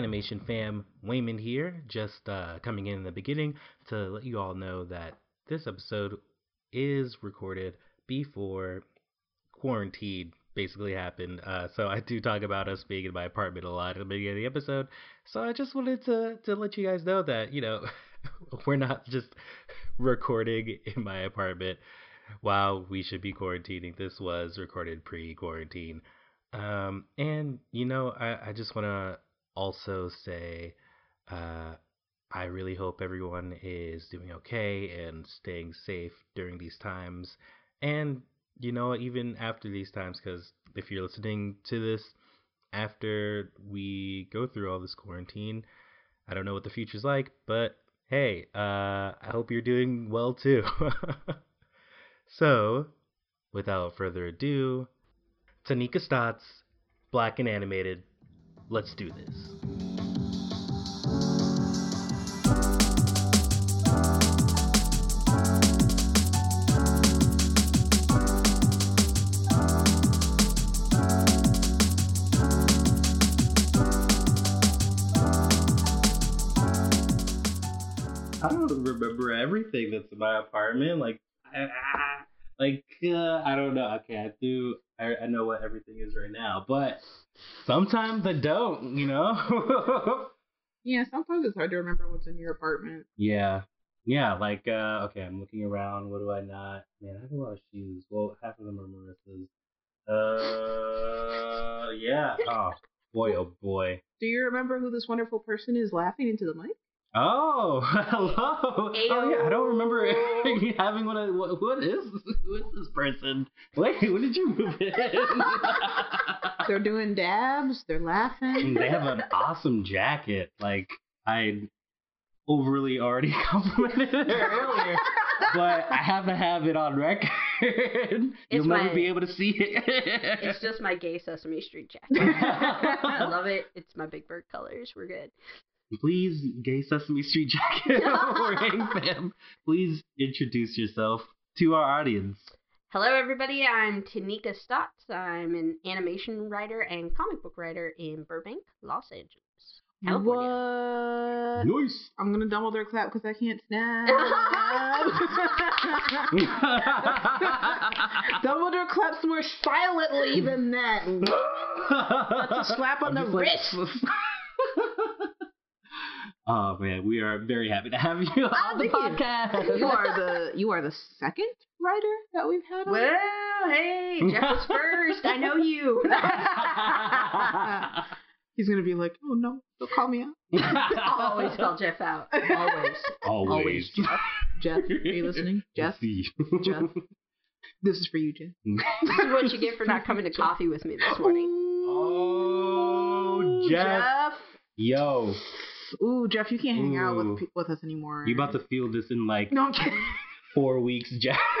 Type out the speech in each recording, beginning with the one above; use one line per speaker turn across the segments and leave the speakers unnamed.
Animation fam, Wayman here. Just uh, coming in, in the beginning to let you all know that this episode is recorded before quarantine basically happened. Uh, so I do talk about us being in my apartment a lot at the beginning of the episode. So I just wanted to to let you guys know that you know we're not just recording in my apartment while we should be quarantining. This was recorded pre-quarantine. Um, and you know, I, I just want to also say, uh, I really hope everyone is doing okay and staying safe during these times. And, you know, even after these times, because if you're listening to this after we go through all this quarantine, I don't know what the future's like, but hey, uh, I hope you're doing well too. so, without further ado, Taneka Stotts, black and animated. Let's do this. I don't remember everything that's in my apartment. Like, I, I- like uh, I don't know. Okay, I do. I, I know what everything is right now, but sometimes I don't. You know.
Yeah, sometimes it's hard to remember what's in your apartment.
yeah, yeah. Like, uh, okay, I'm looking around. What do I not? Man, I have a lot of shoes. Well, half of them are Marissa's. Uh, yeah. Oh boy, oh boy.
Do you remember who this wonderful person is laughing into the mic?
Oh, hello. Oh yeah, I don't remember having one of what, what is who is this person? Wait, when did you move in?
They're doing dabs. They're laughing.
they have an awesome jacket. Like I overly already complimented it earlier, but I have to have it on record. You'll never
my-
be able to see it.
It's just my gay Sesame Street jacket. I love it. It's my Big Bird colors. We're good.
Please, gay Sesame Street jacket wearing fam. Please introduce yourself to our audience.
Hello, everybody. I'm Taneka Stotts. I'm an animation writer and comic book writer in Burbank, Los Angeles, California.
What?
Nice.
I'm gonna Dumbledore clap because I can't snap. Dumbledore claps more silently than that.
That's
a slap on the wrist.
Oh man, we are very happy to have you on the
thank you.
podcast.
You are the you are the second writer that we've had on.
Well, hey, Jeff was first. I know you.
He's gonna be like, oh no, don't call me out.
I'll always call Jeff out. Always.
Always.
Always, Jeff.
Jeff, are you listening? Jeff,
See.
Jeff. this is for you, Jeff.
This is what you get for not coming to coffee with me this morning.
Oh, Jeff. Yo,
Ooh, Jeff, you can't hang out
Ooh.
with with us anymore.
you about to feel this in like
No, I'm kidding.
four weeks, Jeff.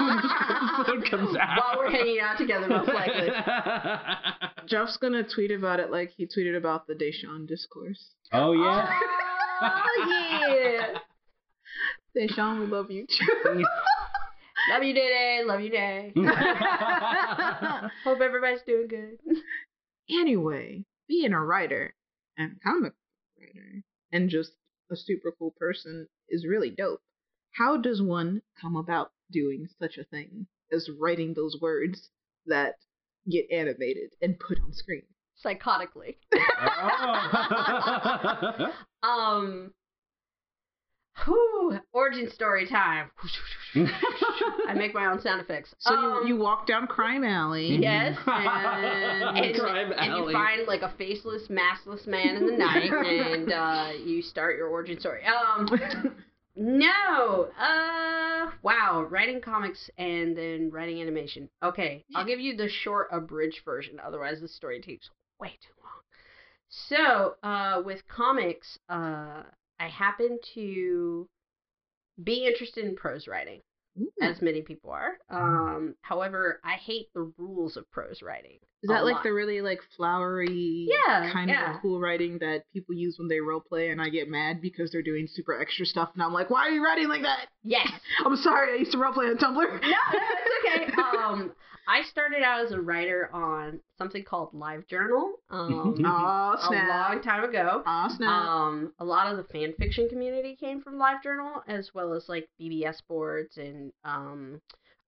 episode comes out.
While we're hanging out together, most likely.
Jeff's gonna tweet about it like he tweeted about the Deshaun discourse.
oh yeah.
Oh, yeah.
Deshaun, we love you.
Love you, Day Love you, Day. Hope everybody's doing good.
anyway, being a writer and comic writer and just a super cool person is really dope. How does one come about doing such a thing as writing those words that get animated and put on screen?
Psychotically.
Oh.
Um. Whew, origin story time. I make my own sound effects.
So
Um,
you, you walk down Crime Alley.
Yes, and, and,
Crime
and you find like a faceless, maskless man in the night, and uh, you start your origin story. Um, no, uh, wow, writing comics and then writing animation. Okay, I'll give you the short, abridged version. Otherwise, the story takes way too long. So, uh, with comics, uh, I happen to be interested in prose writing
Ooh.
as many people are. Um, however, I hate the rules of prose writing.
Is that like
lot.
the really like flowery
Yeah,
kind
yeah.
of cool writing that people use when they role play and I get mad because they're doing super extra stuff and I'm like, why are you writing like that?
Yes.
I'm sorry, I used to role play on Tumblr.
No, no, it's okay. Um, I started out as a writer on something called LiveJournal. Um,
Oh
a long time ago.
Oh snap!
Um, a lot of the fan fiction community came from LiveJournal, as well as like BBS boards and um,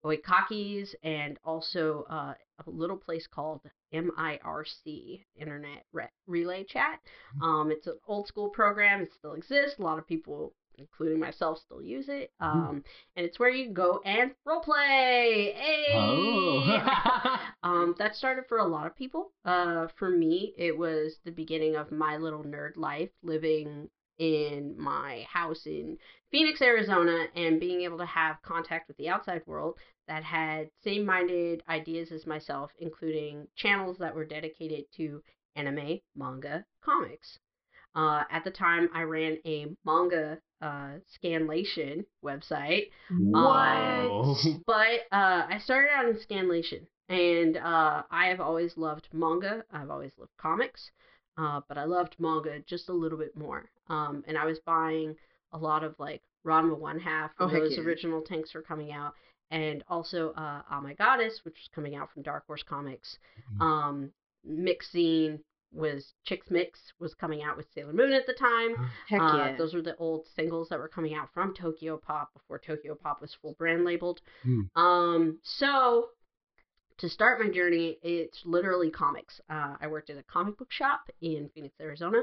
Oekakis, and also uh, a little place called MIRC, Internet Re- Relay Chat. Um, it's an old school program. It still exists. A lot of people, including myself, still use it. Um, and it's where you go and role play. Hey!
Oh.
um, that started for a lot of people. Uh, for me, it was the beginning of my little nerd life, living in my house in Phoenix, Arizona, and being able to have contact with the outside world that had same minded ideas as myself, including channels that were dedicated to anime, manga, comics. Uh, at the time, I ran a manga uh, scanlation website
Whoa.
but uh, I started out in Scanlation, and uh, I have always loved manga. I've always loved comics, uh, but I loved manga just a little bit more. Um, and I was buying a lot of like Ranma One Half
Oh,
when
heck
those
yeah.
original tanks were coming out, and also uh, Ah My Goddess, which was coming out from Dark Horse Comics.
Mhm.
Um, MixxZine was Chicks Mix was coming out with Sailor Moon at the time.
Heck
Uh! Those were the old singles that were coming out from Tokyo Pop before Tokyo Pop was full brand labeled.
Hmm.
Um, so to start my journey, it's literally comics. Uh, I worked at a comic book shop in Phoenix, Arizona,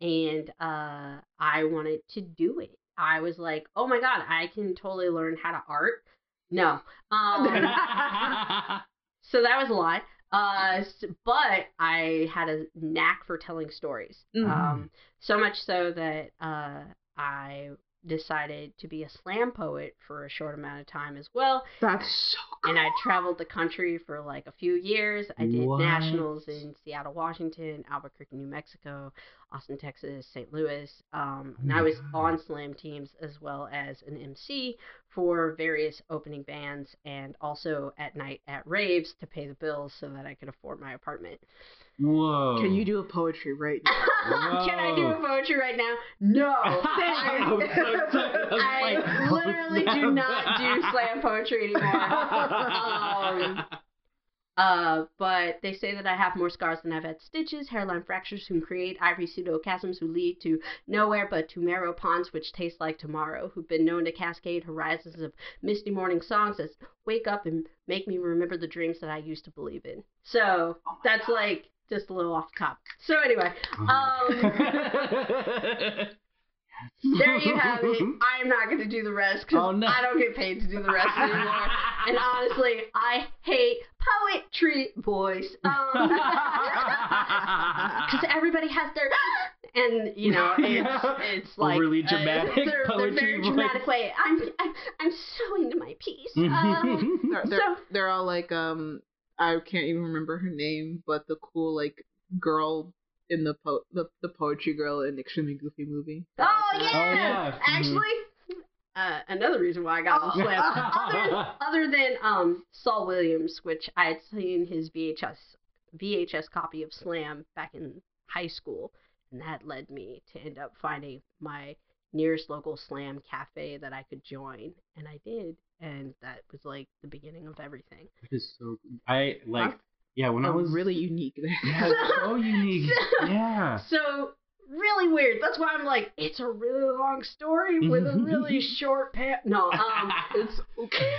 and uh, I wanted to do it. I was like, oh my god, I can totally learn how to art. No. Um, so that was a lot. Uh, but I had a knack for telling stories.
Mhm.
Um, so much so that uh, I decided to be a slam poet for a short amount of time as well.
That's so cool.
And I traveled the country for like a few years. I did
What?
nationals in Seattle, Washington, Albuquerque, New Mexico, Austin, Texas, St. Louis. Um, and I was on slam teams as well as an MC for various opening bands and also at night at raves to pay the bills so that I could afford my apartment.
Whoa.
Can you do a poetry right now?
Can I do a poetry right now? No.
I was so excited. I was
I
like,
literally do not do slam poetry anymore. Um, uh, but they say that I have more scars than I've had stitches, hairline fractures who create ivory pseudochasms who lead to nowhere but to marrow ponds which taste like tomorrow, who've been known to cascade horizons of misty morning songs that wake up and make me remember the dreams that I used to believe in. So
Oh
that's
God.
like just a little off the top. So anyway,
um,
there you have it. I am not going to do the rest because
Oh, no.
I don't get paid to do the rest anymore. and honestly, I hate poetry, boys. Um, Because everybody has their, and you know, it's it's like
Overly
uh,
dramatic
they're, they're
poetry
very
voice.
dramatic way. I'm I'm I'm so into my piece. Um,
They're, they're,
So-
they're all like um I can't even remember her name, but the cool like girl in the po- the, the poetry girl in the Extremely Goofy movie.
oh yeah,
yeah. Mhm.
actually, uh, another reason why I got
Oh.
in slam. other, other than um Saul Williams, which I had seen his VHS VHS copy of Slam back in high school, and that led me to end up finding my nearest local Slam cafe that I could join, and I did, and that was like the beginning of everything.
It is so. I like. Yeah, when I
Oh,
was
really unique there.
Yeah, so unique. Yeah.
So really weird. That's why I'm like, it's a really long story with a really short pa- No, um,
it's okay.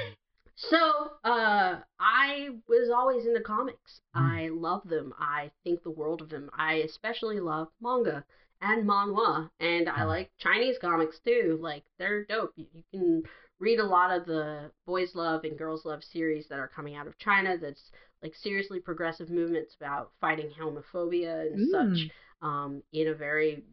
So, uh, I was always into comics.
Mm.
I love them. I think the world of them. I especially love manga and manhwa, and I
Mm.
like Chinese comics too. Like they're dope. You, you can read a lot of the boys love and girls love series that are coming out of China. That's like seriously progressive movements about fighting homophobia and such. Um, in a very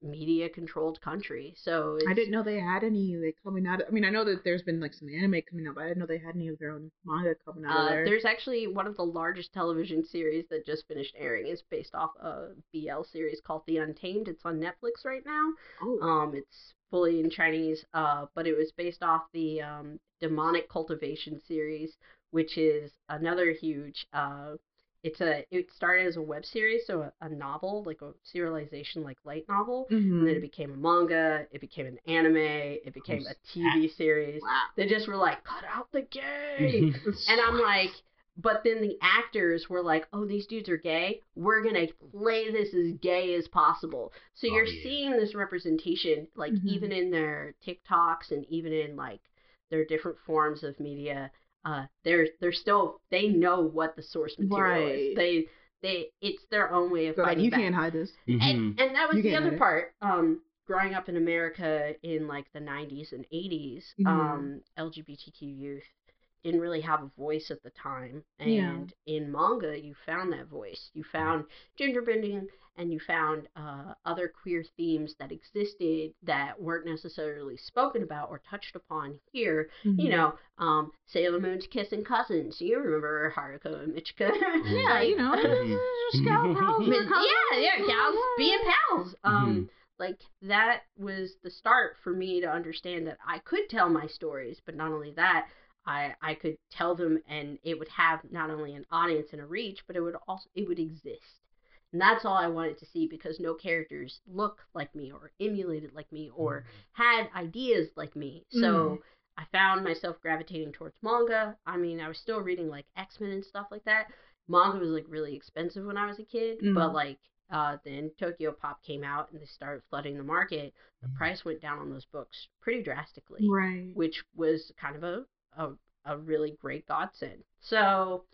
media controlled country. So
I didn't know they had any like coming out. I mean, I know that there's been like some anime coming out, but I didn't know they had any of their own manga coming out of
Uh,
there.
there's actually one of the largest television series that just finished airing. is based off a BL series called The Untamed. It's on Netflix right now.
oh,
Um, it's fully in Chinese, uh, but it was based off the um, Demonic Cultivation series, which is another huge. Uh, it's a. It started as a web series, so a, a novel, like a serialization, like light novel.
Mhm.
And then it became a manga. It became an anime. It became a TV series.
wow.
They just were like, cut out the gay and I'm like, but then the actors were like, "Oh, these dudes are gay. We're gonna play this as gay as possible." So
Oh,
you're
yeah.
seeing this representation, like
Mhm.
even in their TikToks and even in like their different forms of media. Uh, they're they're still they know what the source material
Right.
is. They they it's their own way of
They're
fighting
you
back.
can't hide this.
Mhm.
And and that was
You
the other part. Um, growing up in America in like the 90s and 80s,
Mhm.
um, LGBTQ youth didn't really have a voice at the time.
Yeah.
And in manga, you found that voice. You found gender bending and you found uh, other queer themes that existed that weren't necessarily spoken about or touched upon here.
Mm-hmm.
You know, um, Sailor Moon's kissing cousins. You remember Haruka and Michiru.
Yeah, you know,
Mhm.
just scout pals
yeah, yeah, gals being pals. Um,
Mhm.
like that was the start for me to understand that I could tell my stories, but not only that, I I could tell them and it would have not only an audience and a reach, but it would also it would exist. And that's all I wanted to see because no characters look like me or emulated like me or had ideas like me. So I found myself gravitating towards manga. I mean, I was still reading like X Men and stuff like that. Manga was like really expensive when I was a kid, but
Mhm.
like uh, then Tokyo Pop came out and they started flooding the market. The
Mm.
price went down on those books pretty drastically,
Right.
which was kind of a, a a really great godsend. So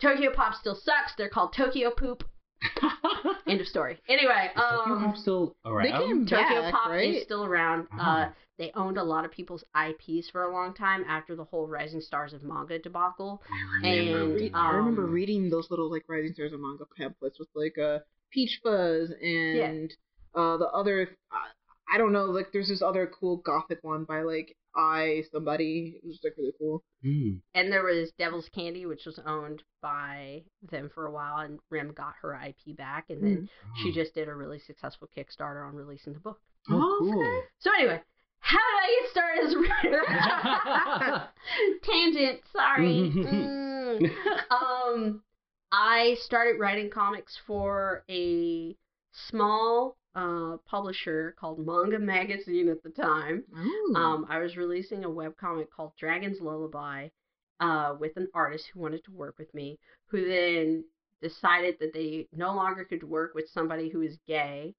Tokyo Pop still sucks. They're called Tokyo Poop. End of story. Anyway,
Is Tokyo
um,
Pop still around?
They came
Tokyo
back,
Pop
right?
is still around.
Oh.
Uh, they owned a lot of people's IPs for a long time after the whole Rising Stars of Manga debacle.
I remember
and,
reading
I remember
um,
reading those little like Rising Stars of manga pamphlets with like uh Peach Fuzz and uh the other I, I don't know like there's this other cool gothic one by like I somebody it was like really cool.
Mm.
And there was Devil's Candy, which was owned by them for a while, and Rim got her IP back, and then she
Oh.
just did a really successful Kickstarter on releasing the book.
Oh,
Oh,
cool.
So anyway, how did I get started as a writer? Tangent, sorry. Mm. um, I started writing comics for a small uh, publisher called Manga Magazine at the time. Um, I was releasing a webcomic called Dragon's Lullaby uh, with an artist who wanted to work with me, who then decided that they no longer could work with somebody who is gay,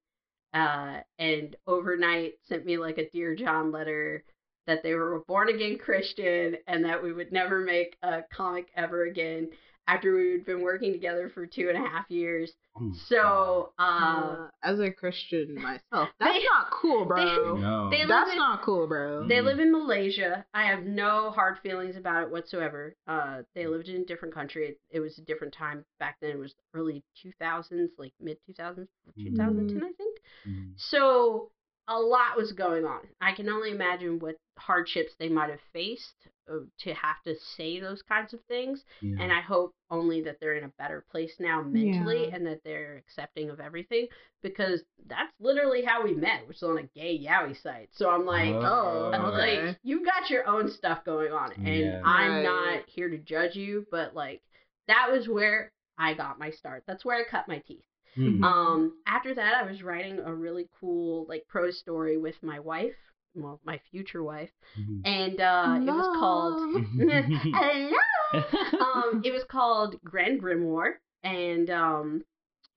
uh, and overnight sent me like a Dear John letter that they were a born again Christian and that we would never make a comic ever again after we had been working together for two and a half years.
Oh
So, uh,
Uh, as a Christian myself, that's
They-
not cool, bro.
God. no.
they live
That's
in-
not cool, bro.
They
Mhm.
live in Malaysia. I have no hard feelings about it whatsoever. Uh, they lived in a different country. It, it was a different time back then. It was early 2000s, like mid 2000s, 2010, I think.
Mm.
So a lot was going on. I can only imagine what hardships they might have faced uh, to have to say those kinds of things.
Yeah.
And I hope only that they're in a better place now mentally
Yeah.
and that they're accepting of everything because that's literally how we met, which is on a gay yaoi site. So I'm like,
Oh,
I'm
okay.
like you've got your own stuff going on and
Yeah.
I'm
Right.
not here to judge you, but like that was where I got my start. That's where I cut my teeth.
Mm.
Um, after that, I was writing a really cool like prose story with my wife, well, my future wife,
Mhm.
and uh, it was called
Mm-hmm.
Hello. um, it was called Grand Grimoire, and um,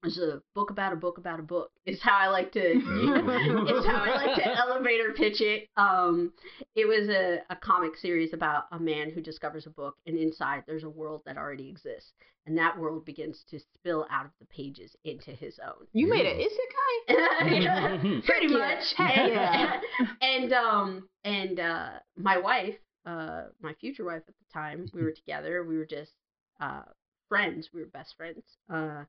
it was a book about a book about a book. Is how I like to. it's how I like to elevator pitch it. Um, it was a, a comic series about a man who discovers a book, and inside there's a world that already exists, and that world begins to spill out of the pages into his own.
you made it isekai.
Pretty
yeah.
much.
Heck yeah.
and um and uh my wife, uh my future wife at the time, we were together. We were just uh friends. We were best friends. Uh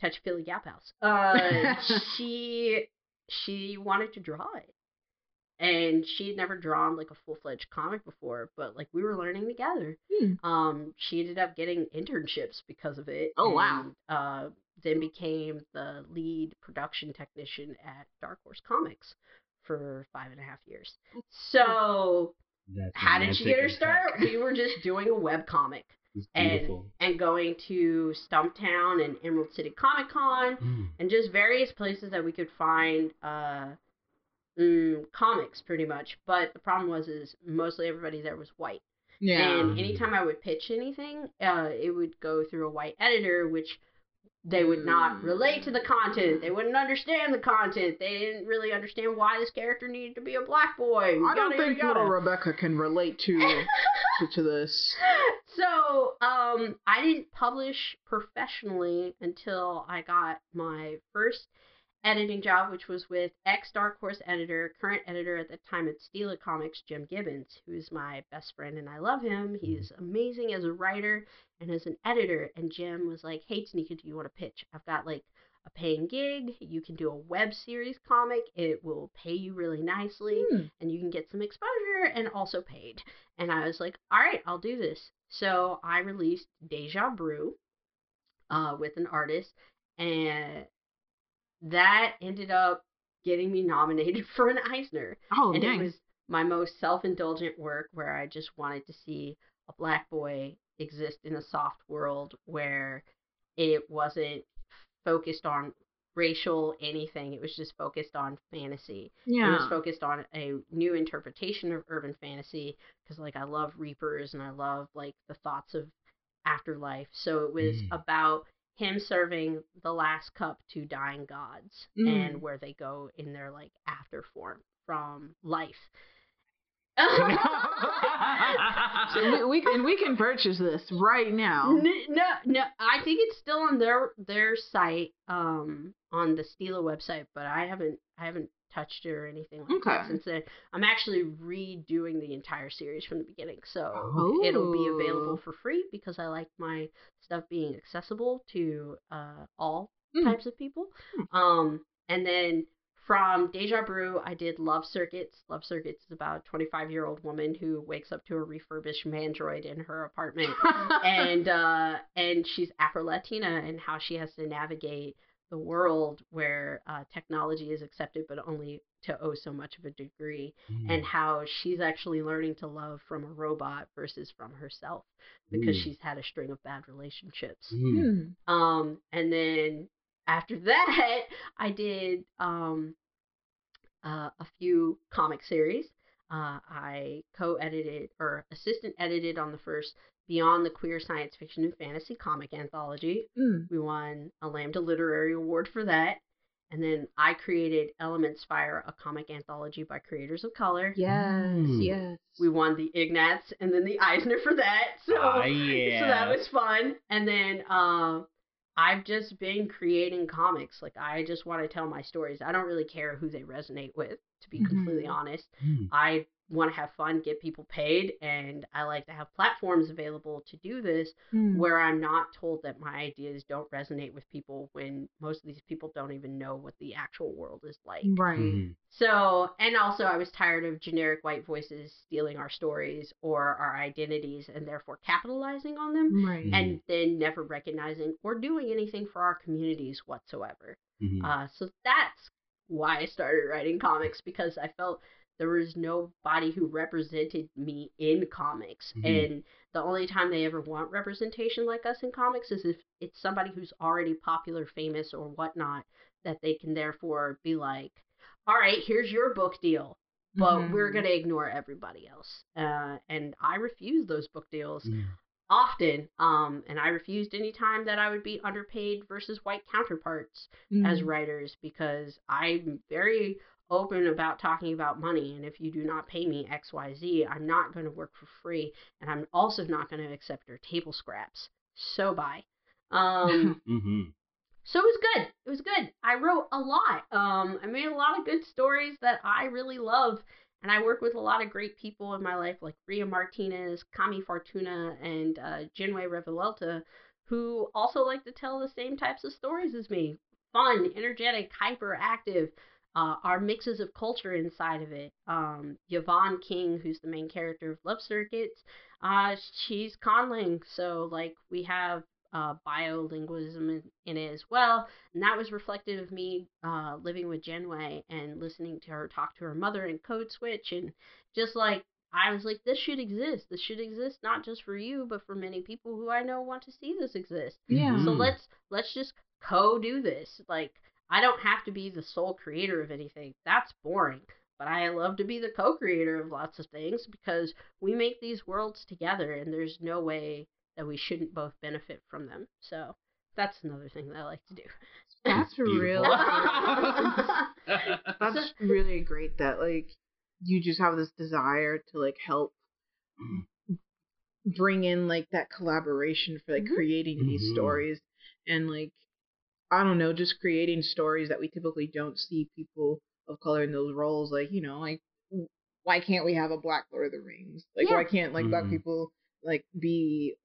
touch Philly Gap House. Uh she she wanted to draw it. And she had never drawn like a full fledged comic before, but like we were learning together.
Hmm.
Um, she ended up getting internships because of it.
Oh, wow.
Uh, then became the lead production technician at Dark Horse Comics for five and a half years. So
That's
how did she get her start?
and
We were just doing a web comic
It's
and and going to Stumptown and Emerald City Comic Con
Mm.
and just various places that we could find uh, mm, comics, pretty much. But the problem was, is mostly everybody there was white,
Yeah.
And anytime I would pitch anything, uh, it would go through a white editor, which they would not relate to the content. They wouldn't understand the content. They didn't really understand why this character needed to be a black boy.
I don't
yada,
think
yada,
little. Rebecca can relate to to, to this.
so um I didn't publish professionally until I got my first editing job, which was with ex Dark Horse editor, current editor at the time at Stela Comics, Jim Gibbons, who is my best friend and I love him. He's amazing as a writer and as an editor. And Jim was like, Hey Taneka, do you want to pitch? I've got like a paying gig. You can do a web series comic. It will pay you really nicely
Hmm.
and you can get some exposure and also paid. And I was like, all right, I'll do this. So I released Deja Brew uh, with an artist, and that ended up getting me nominated for an Eisner.
Oh,
and
dang.
it was my most self indulgent work where I just wanted to see a black boy exist in a soft world where it wasn't focused on racial anything, it was just focused on fantasy.
Yeah.
It was focused on a new interpretation of urban fantasy because, like, I love Reapers and I love like the thoughts of afterlife. So it was
Mm.
about him serving the last cup to dying gods
Mm.
and where they go in their like after form from life.
So we, we can we can purchase this right now.
N- no, no. I think it's still on their their site, um, on the Stela website, but I haven't I haven't touched it or anything like that
Okay.
since then. I'm actually redoing the entire series from the beginning, so
Oh.
it'll be available for free because I like my stuff being accessible to uh all
Mm.
types of people. Um, and then from Deja Brew, I did Love Circuits. Love Circuits is about a 25 year old woman who wakes up to a refurbished mandroid in her apartment and uh and she's Afro Latina and how she has to navigate the world where uh, technology is accepted but only to owe so much of a degree and how she's actually learning to love from a robot versus from herself because
Mm.
she's had a string of bad relationships
Mm.
Hmm.
um and then after that i did um uh, a few comic series uh, i co-edited or assistant edited on the first beyond the queer science fiction and fantasy comic anthology
Hmm.
we won a lambda literary award for that and then i created elements fire a comic anthology by creators of color
Yes,
Mm.
yes.
we won the Ignatz and then the eisner for that so
Ah, yeah.
so that was fun. And then um I've just been creating comics. Like I just want to tell my stories. I don't really care who they resonate with, to be completely
Mhm.
honest.
Mm.
I want to have fun, get people paid, and I like to have platforms available to do this
Hmm.
where I'm not told that my ideas don't resonate with people when most of these people don't even know what the actual world is like.
Right.
Mhm.
So, and also I was tired of generic white voices stealing our stories or our identities and therefore capitalizing on them
Right.
And then never recognizing or doing anything for our communities whatsoever.
Mhm.
Uh, so that's why I started writing comics because I felt there was nobody who represented me in comics.
Mhm.
And the only time they ever want representation like us in comics is if it's somebody who's already popular, famous, or whatnot, that they can therefore be like, all right, here's your book deal. But
Mhm.
we're going to ignore everybody else. Uh, and I refuse those book deals
Mm.
often um and i refused any time that i would be underpaid versus white counterparts as
Mm.
writers because i'm very open about talking about money and if you do not pay me xyz i'm not going to work for free and i'm also not going to accept your table scraps. So bye. Um
Mhm.
so it was good. It was good. I wrote a lot. Um i made a lot of good stories that i really love and I work with a lot of great people in my life, like Ria Martinez, Kami Fortuna, and uh, Genué Revuelta, who also like to tell the same types of stories as me. Fun, energetic, hyperactive, uh, are mixes of culture inside of it. Um, Yvonne King, who's the main character of Love Circuits, uh, she's conlang, so like we have uh, biolingualism in, in it as well. And that was reflective of me uh, living with Genué and listening to her talk to her mother in Code Switch. And just like, I was like, this should exist. This should exist not just for you, but for many people who I know want to see this exist.
Yeah.
So
Mhm.
let's let's just co do this. Like, I don't have to be the sole creator of anything. That's boring. but I love to be the co-creator of lots of things because we make these worlds together, and there's no way that we shouldn't both benefit from them. So that's another thing that I like to do.
That's
Beautiful.
really that's really great that like you just have this desire to like help bring in like that collaboration for like
Mhm.
creating these
Mhm.
stories and like I don't know, just creating stories that we typically don't see people of color in those roles. Like, you know, like why can't we have a black Lord of the Rings? Like
Yeah.
why can't like black
Mhm.
people like be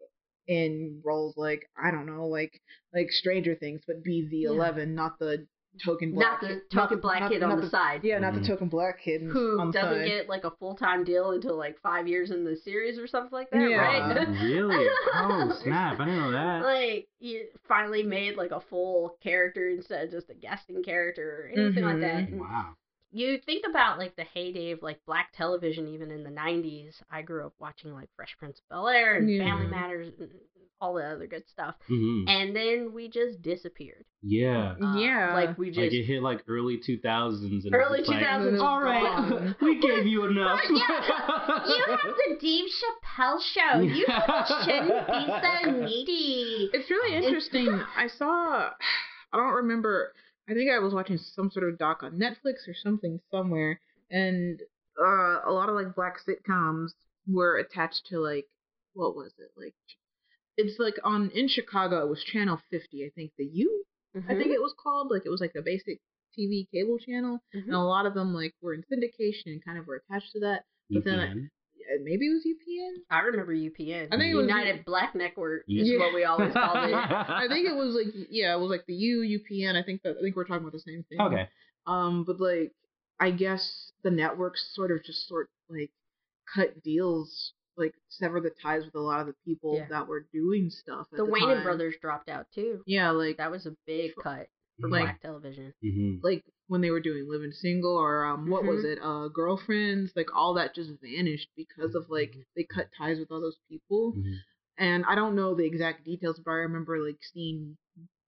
in roles like I don't know, like like Stranger Things, but be the
Yeah.
eleven, not the token
not
black
the
kid-
token
not-
black
not-
kid on
not
the side.
Yeah, not
Mhm.
the token black kid
Who
on the
doesn't
side.
get like a full time deal until like five years in the series or something like that,
Yeah.
right?
really? Oh snap! I didn't know that.
like you finally made like a full character instead of just a guesting character or anything like that.
Mhm.
And
Wow.
you think about like the heyday of like black television even in the 90s i grew up watching like fresh prince of bel air and
Yeah.
family matters and all the other good stuff
hmm
and then we just disappeared
Yeah.
Uh,
Yeah.
like we just
Like
just
it hit like early 2000s and
Early
it's like,
2000s.
All right, we gave you enough.
Yeah, you have the Dave Chappelle show. You shouldn't be so needy.
It's really
It's-
interesting. I saw, I don't remember. I think I was watching some sort of doc on Netflix or something somewhere, and uh, a lot of like black sitcoms were attached to like what was it like? It's like on in Chicago. It was Channel 50. I think the U. I think it was called like it was like the basic TV cable channel,
Mhm.
and a lot of them like were in syndication and kind of were attached to that. But then I- Uh, Maybe it was UPN.
I remember UPN.
I think it was-
United Black Network is
Yeah.
what we always called it.
I think it was like yeah, it was like the U UPN. I think that I think we're talking about the same thing.
Okay.
Um, but like I guess the networks sort of just sort like cut deals, like sever the ties with a lot of the people
Yeah.
that were doing stuff. At
The
the,
Wayans
time.
brothers dropped out too.
Yeah, like
That was a big cut for
Like-
black television.
hmm
like when they were doing Living Single or um what was
Mhm.
it uh Girlfriends like all that just vanished because of like they cut ties with all those people.
Mhm.
and I don't know the exact details, but I remember like seeing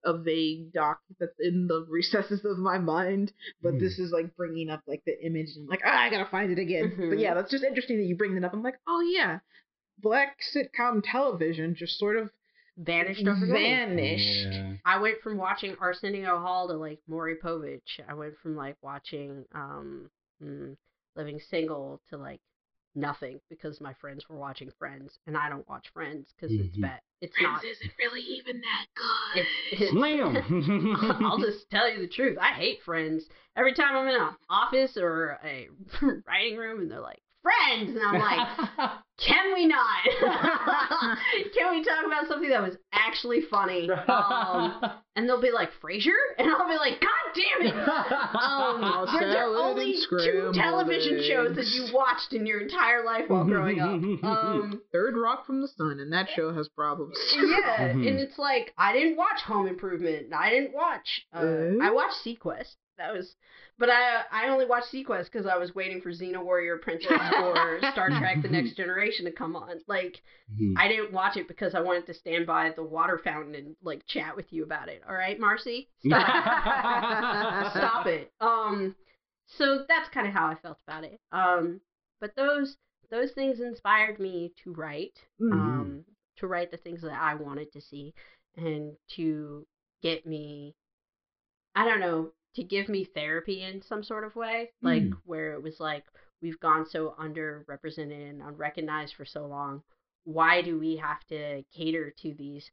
a vague doc that's in the recesses of my mind. But
Hmm.
this is like bringing up like the image, and I'm like, ah, I gotta find it again. But
Mhm.
yeah, that's just interesting that you bring that up. I'm like, oh yeah, black sitcom television just sort of
Vanished overnight.
vanished.
Yeah.
I went from watching Arsenio Hall to like Maury Povich. I went from like watching um mm, Living Single to like nothing because my friends were watching Friends and I don't watch Friends because it's
Mhm.
bad. It's not.
isn't really even that good.
It's, it's
Slam.
I'll just tell you the truth. I hate Friends. Every time I'm in an office or a writing room and they're like Friends, and I'm like, can we not? can we talk about something that was actually funny? Um, and they'll be like Frasier, and I'll be like, God damn it! Um, there
sell
only two television shows that you watched in your entire life while growing up? Um,
Third Rock from the Sun, and that show has problems.
yeah,
Mhm.
and it's like I didn't watch Home Improvement. I didn't watch. Uh,
Uh?
I watched SeaQuest. That was, but I I only watched SeaQuest because I was waiting for Xena Warrior Princess or Star Trek: The Next Generation to come on. Like
Mhm.
I didn't watch it because I wanted to stand by the water fountain and like chat with you about it. All right, Marcy, stop, stop it. Um, so that's kind of how I felt about it. Um, but those those things inspired me to write
Mm.
um, to write the things that I wanted to see and to get me, I don't know, to give me therapy in some sort of way, like
Mm.
where it was like, we've gone so underrepresented and unrecognized for so long. Why do we have to cater to these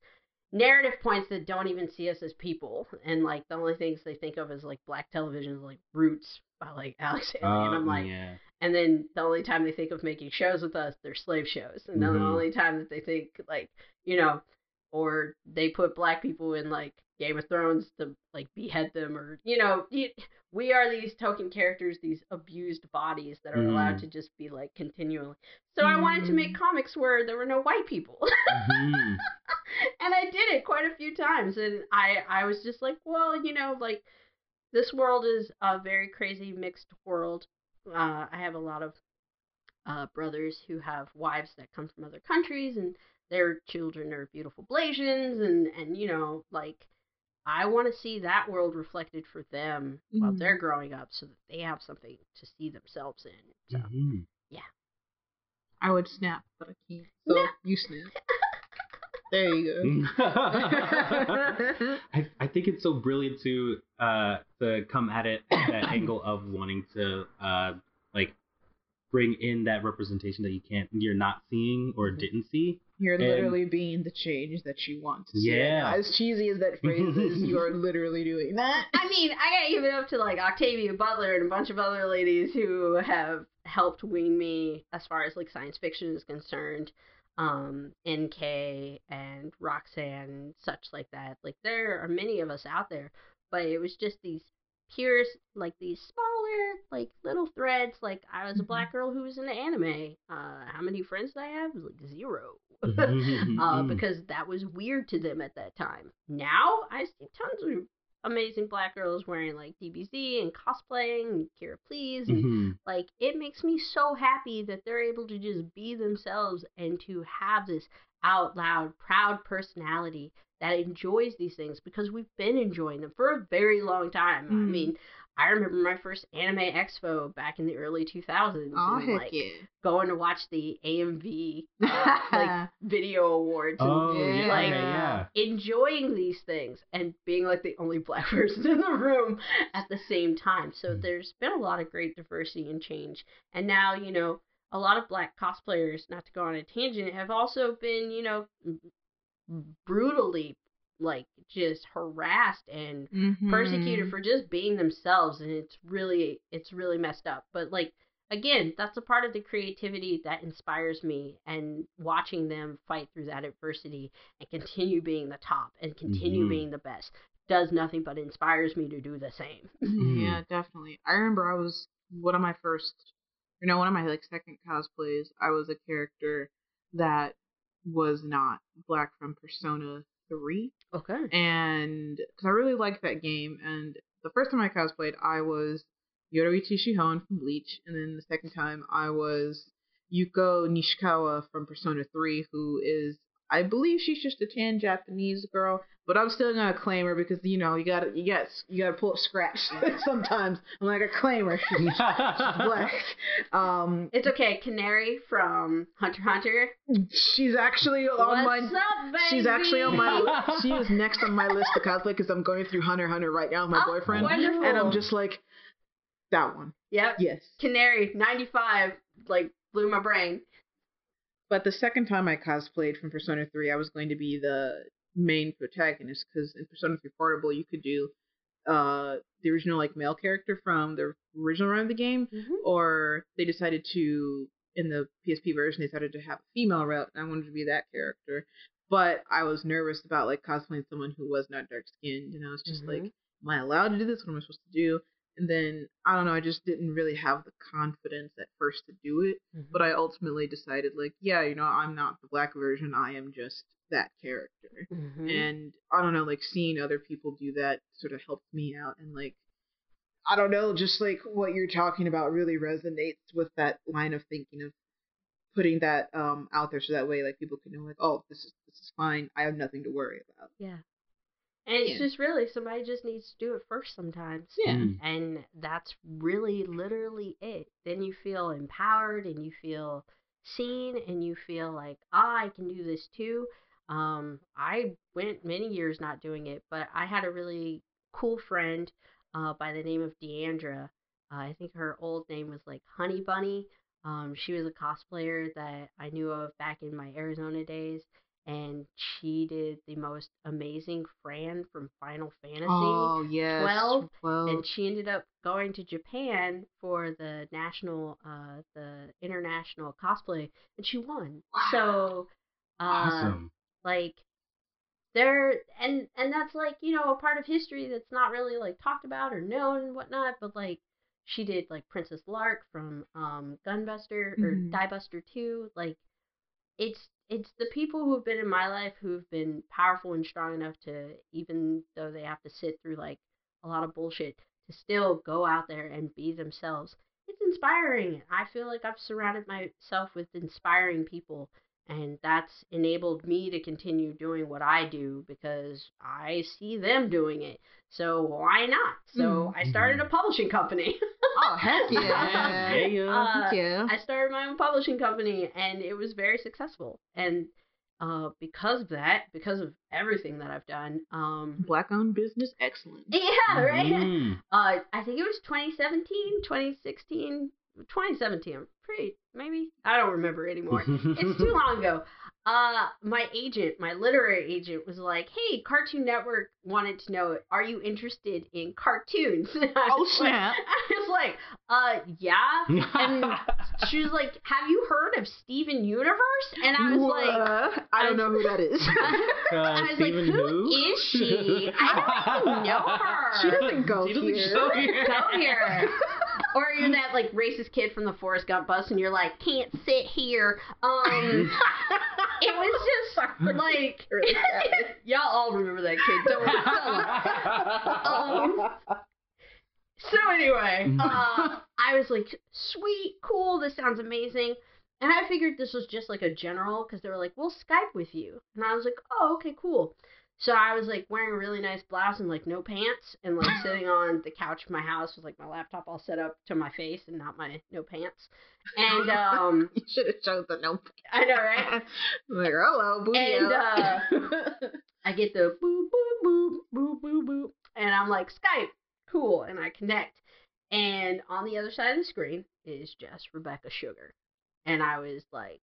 narrative points that don't even see us as people? And like the only things they think of is like black television, is like Roots by like Alex Haley. and I'm
Uh,
like,
yeah.
and then the only time they think of making shows with us, they're slave shows. And then the only time that they think like, you know, or they put black people in like Game of Thrones to like behead them or you know, we are these token characters, these abused bodies that are allowed
Mhm.
to just be like continually. So I wanted to make comics where there were no white people.
Mhm.
and I did it quite a few times and I I was just like, well, you know, like this world is a very crazy mixed world. Uh, I have a lot of uh, brothers who have wives that come from other countries and their children are beautiful Blasians and and you know like I want to see that world reflected for them while
Mhm.
they're growing up, so that they have something to see themselves in. So
Mhm.
I would snap, but I can't. So
No.
you snap. There you go.
I, I think it's so brilliant to uh to come at it that angle of wanting to uh like bring in that representation that you can't you're not seeing or
Mhm.
didn't see.
You're
And-
literally being the change that you want to see.
Yeah.
now. As cheesy as that phrase is, you are literally doing that.
I mean, I got even up to like Octavia Butler and a bunch of other ladies who have helped wean me as far as like science fiction is concerned. Um, NK and Roxanne, such like that. Like there are many of us out there, but it was just these pure, like these like little threads. Like I was a
Mhm.
black girl who was into anime. Uh, how many friends did I have? Like zero.
Mm-hmm.
uh, because that was weird to them at that time. Now I see tons of amazing black girls wearing like DBZ and cosplaying and Kira Please and
Mhm.
like it makes me so happy that they're able to just be themselves and to have this out loud proud personality that enjoys these things because we've been enjoying them for a very long time. I mean, I remember my first anime expo back in the early 2000s
Oh
and
heck
like
yeah!
going to watch the AMV uh, like video awards and
Oh
Yeah.
yeah,
like,
yeah.
enjoying these things and being like the only black person in the room at the same time. So
Mm.
there's been a lot of great diversity and change. And now, you know, a lot of black cosplayers, not to go on a tangent, have also been, you know, brutally like just harassed and
Mhm.
persecuted for just being themselves and it's really it's really messed up but like again that's a part of the creativity that inspires me and watching them fight through that adversity and continue being the top and continue
Mhm.
being the best does nothing but inspires me to do the same
Yeah, definitely. I remember I was one of my first, you know, one of my like second cosplays. I was a character that was not black from Persona Three,
okay
and because I really liked that game. And the first time I cosplayed, I was Yoruichi Shihoin from Bleach, and then the second time I was Yuko Nishiwaki from Persona 3, who is, I believe she's just a tan Japanese girl, but I'm still gonna claim her because you know you gotta you got you gotta pull a scratch sometimes. I'm like a claimer. She's, she's black. Um,
it's okay canary from hunter hunter
she's actually on
What's
my.
up, baby?
She's actually on my. She is next on my list to cosplay because I'm going through Hunter Hunter right now with my
Oh,
boyfriend,
wonderful.
and I'm just like, that one.
yep
Yes.
canary 95 like blew my brain
But the second time I cosplayed from Persona 3, I was going to be the main protagonist because in Persona 3 Portable, you could do uh the original like male character from the original run of the game, or they decided to in the PSP version they decided to have a female route, and I wanted to be that character. But I was nervous about like cosplaying someone who was not dark skinned, and I was just like,
Mhm.
am I allowed to do this? What am I supposed to do? And then I don't know, I just didn't really have the confidence at first to do it. But I ultimately decided, like, yeah, you know, I'm not the black version. I am just that character.
Mhm.
And I don't know, like, seeing other people do that sort of helped me out. And, like, I don't know, just like what you're talking about really resonates with that line of thinking of putting that um out there so that way, like, people can know, like, oh, this is this is fine. I have nothing to worry about.
Yeah. And it's
Yeah.
just really somebody just needs to do it first sometimes.
Yeah.
Mm.
And that's really literally it. Then you feel empowered and you feel seen and you feel like, ah, I can do this too. Um, I went many years not doing it, but I had a really cool friend uh, by the name of Deandra. Uh, I think her old name was like Honey Bunny. Um, she was a cosplayer that I knew of back in my Arizona days and she did the most amazing Fran from Final Fantasy.
Oh, yes.
12,
12.
and she ended up going to Japan for the national, uh, the international cosplay, and she won.
Wow.
So, uh,
Awesome.
like there, and and that's like you know a part of history that's not really like talked about or known and whatnot, but like she did like Princess Lark from um Gunbuster or
Mhm.
Diebuster 2, like it's it's the people who have been in my life who've been powerful and strong enough to even though they have to sit through like a lot of bullshit to still go out there and be themselves. It's inspiring. I feel like i've surrounded myself with inspiring people And that's enabled me to continue doing what I do because I see them doing it. So why not? So I started a publishing company.
Oh heck yeah!
Yeah, yeah.
Uh,
Heck yeah.
I started my own publishing company and it was very successful. And uh, because of that, because of everything that I've done, um,
Black owned business, excellent.
yeah, right.
Mm.
Uh, I think it was 2017, 2016, 2017. I'm pretty maybe I don't remember anymore. it's too long ago. Uh, my agent, my literary agent, was like, "Hey, Cartoon Network wanted to know, are you interested in cartoons?"
Oh
was like-
snap!
I was like, "Uh, yeah." And she was like, "Have you heard of Steven Universe?" And I was like,
What? I don't know who that is.
Uh,
I was
Steven
like,
who?
who is she? I don't even know her.
she doesn't go
She doesn't
here.
show here.
Go here. Or you're that like racist kid from the Forrest Gump bus, and you're like, can't sit here. Um, it was just like, y'all all remember that kid. Don't worry. Um, so anyway, uh, I was like, sweet, cool, this sounds amazing. And I figured this was just like a general because they were like, we'll Skype with you. And I was like, oh, okay, cool. So I was like wearing a really nice blouse and like no pants and like sitting on the couch of my house with like my laptop all set up to my face and not my no pants. And um
you should have chosen the no. Pants.
I know, right?
like hello, booty
And,
out.
I get the boop boop boop boop boop boop and I'm like, Skype, cool, and I connect. And on the other side of the screen is just Rebecca Sugar. And I was like,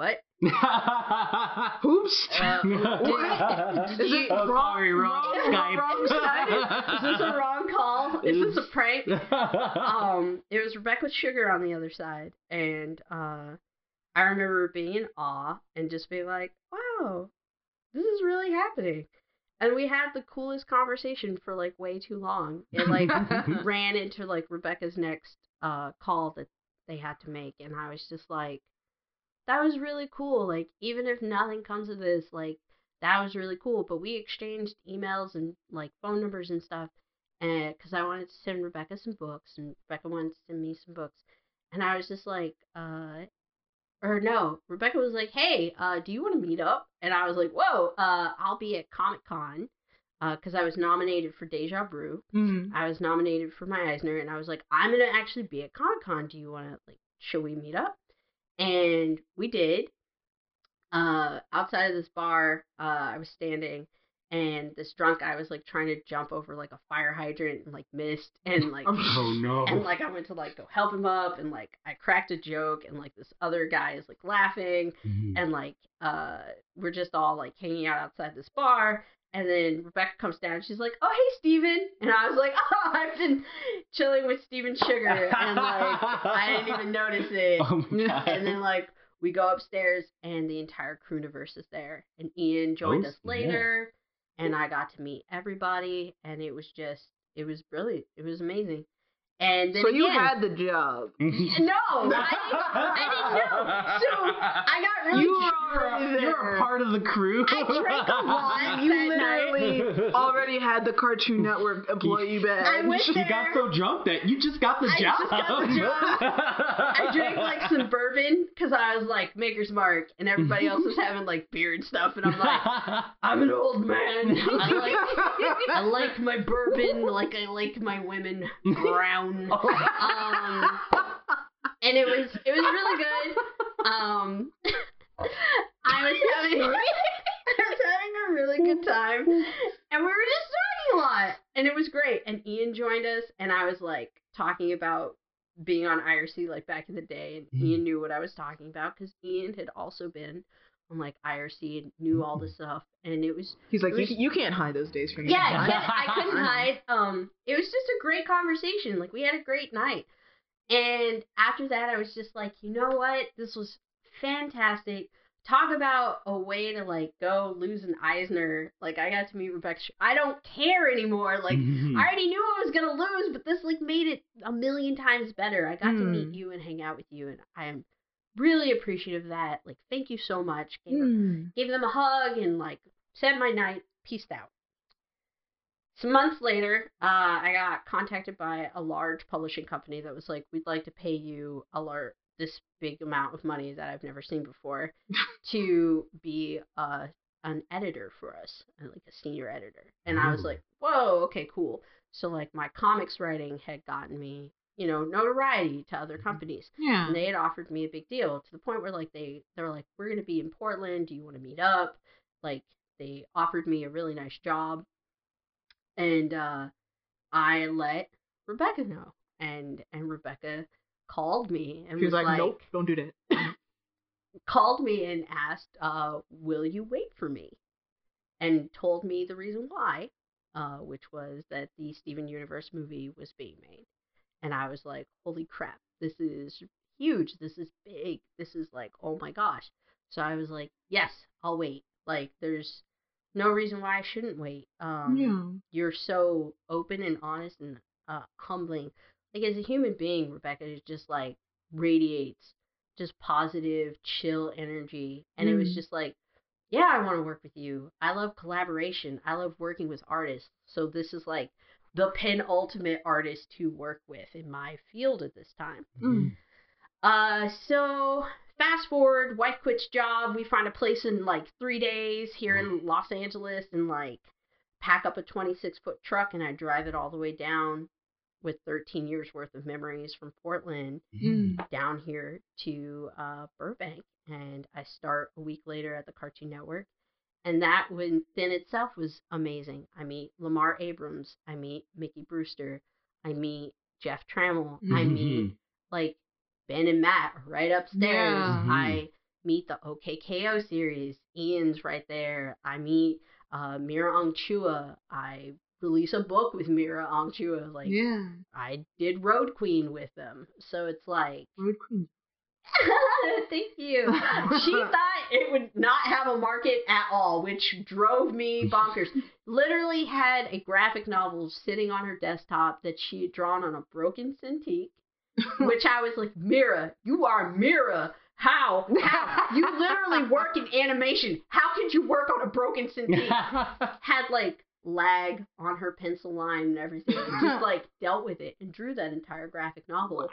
What?
Oops.
Uh,
What? Is it
Oh,
wrong-
sorry, wrong,
wrong-
Skype.
wrong Skype? Is this a wrong call? Is this a prank? Um, it was Rebecca with Sugar on the other side, and uh, I remember being in awe and just being like, "Wow, this is really happening." And we had the coolest conversation for like way too long. It like ran into like Rebecca's next uh call that they had to make, and I was just like, "That was really cool." Like even if nothing comes of this, like that was really cool. But we exchanged emails and like phone numbers and stuff and because I wanted to send Rebecca some books, and Rebecca wanted to send me some books, and I was just like, uh, or no, Rebecca was like, hey, uh, do you want to meet up? And I was like, whoa, uh, I'll be at Comic Con, uh, because I was nominated for Deja Brew,
Mhm.
I was nominated for my Eisner, and I was like, I'm gonna actually be at Comic Con. Do you want to like, should we meet up? And we did. Uh, outside of this bar, uh, I was standing, and this drunk guy was like trying to jump over like a fire hydrant and like missed, and like
oh no.
and like I went to like go help him up, and like I cracked a joke, and like this other guy is like laughing,
Mhm.
and like uh we're just all like hanging out outside this bar and then Rebecca comes down and she's like, Oh hey Steven and I was like, Oh I've been chilling with Steven Sugar and like I didn't even notice it.
Oh.
And then like we go upstairs and the entire Crewniverse is there. And Ian joined
Oh,
us later and I got to meet everybody and it was just it was brilliant. It was amazing. And then
So you
again,
had the job.
no, I didn't, I didn't know. So I got really
You
drunk.
were
You're
there.
a part of the crew.
I drank a lot
You
that night.
Literally already had the Cartoon Network employee badge.
I went
You
there.
got so drunk that you just got the
I
job.
just got the job. I drank like some bourbon because I was like Maker's Mark, and everybody else was having like beer and stuff, and I'm like, I'm an old man. I like I like my bourbon like I like my women brown. Um, and it was it was really good. Um, I was having I was having a really good time, and we were just talking a lot, and it was great. And Ian joined us, and I was like talking about being on IRC like back in the day, and
Mhm.
Ian knew what I was talking about because Ian had also been on like IRC and knew all this stuff, and it was
He's like,
It
you,
was-
you can't hide those days from me.
yeah, I couldn't, I couldn't hide. Um, it was just a great conversation. Like we had a great night, and after that, I was just like, you know what? This was fantastic. Talk about a way to like go lose an Eisner. Like I got to meet Rebecca. Sh- I don't care anymore. Like. I already knew I was gonna lose, but this like made it a million times better. I got to meet
Hmm.
you and hang out with you, and I am really appreciative of that. Like thank you so much. Gave her
Hmm.
gave them a hug and like said my night, peaced out. Some months later, uh, I got contacted by a large publishing company that was like, "We'd like to pay you a lar- this big amount of money that I've never seen before to be uh, an editor for us, uh, like a senior editor. And I was like, whoa, okay, cool. So like my comics writing had gotten me, you know, notoriety to other
Mhm.
companies.
Yeah.
And they had offered me a big deal to the point where like they they were like, We're gonna be in Portland, do you wanna meet up? Like they offered me a really nice job. And uh I let Rebecca know. And and Rebecca called me and
She was
was
like, nope, don't do that.
called me and asked, uh, will you wait for me? And told me the reason why, uh, which was that the Steven Universe movie was being made. And I was like, holy crap, this is huge. This is big. This is like, oh my gosh. So I was like, yes, I'll wait. Like, there's no reason why I shouldn't wait. Um,
yeah.
you're so open and honest and uh, humbling. Like as a human being, Rebecca is just like radiates just positive, chill energy, and it was
Mm.
just like, yeah, I want to work with you. I love collaboration. I love working with artists. So this is like the penultimate artist to work with in my field at this time.
Mm.
Uh, so fast forward, wife quits job. We find a place in like three days here in Los Angeles and like pack up a 26 foot truck and I drive it all the way down with 13 years worth of memories from Portland
Mm.
down here to uh, Burbank. And I start a week later at the Cartoon Network. And that within itself was amazing. I meet Lamar Abrams. I meet Miki Brewster. I meet Jeff Trammell. I meet like Ben and Matt right upstairs.
Yeah.
I meet the OKKO series. Ian's right there. I meet uh, Mira Ongchua. I release a book with Mira Ongchua. Like
yeah.
I did Road Queen with them. So it's like
Road Queen.
Thank you. She thought it would not have a market at all, which drove me bonkers. Literally had a graphic novel sitting on her desktop that she had drawn on a broken Cintiq, which I was like, Mira, you are Mira. How? How? You literally work in animation. How could you work on a broken Cintiq? Had like lag on her pencil line and everything. And just like dealt with it and drew that entire graphic novel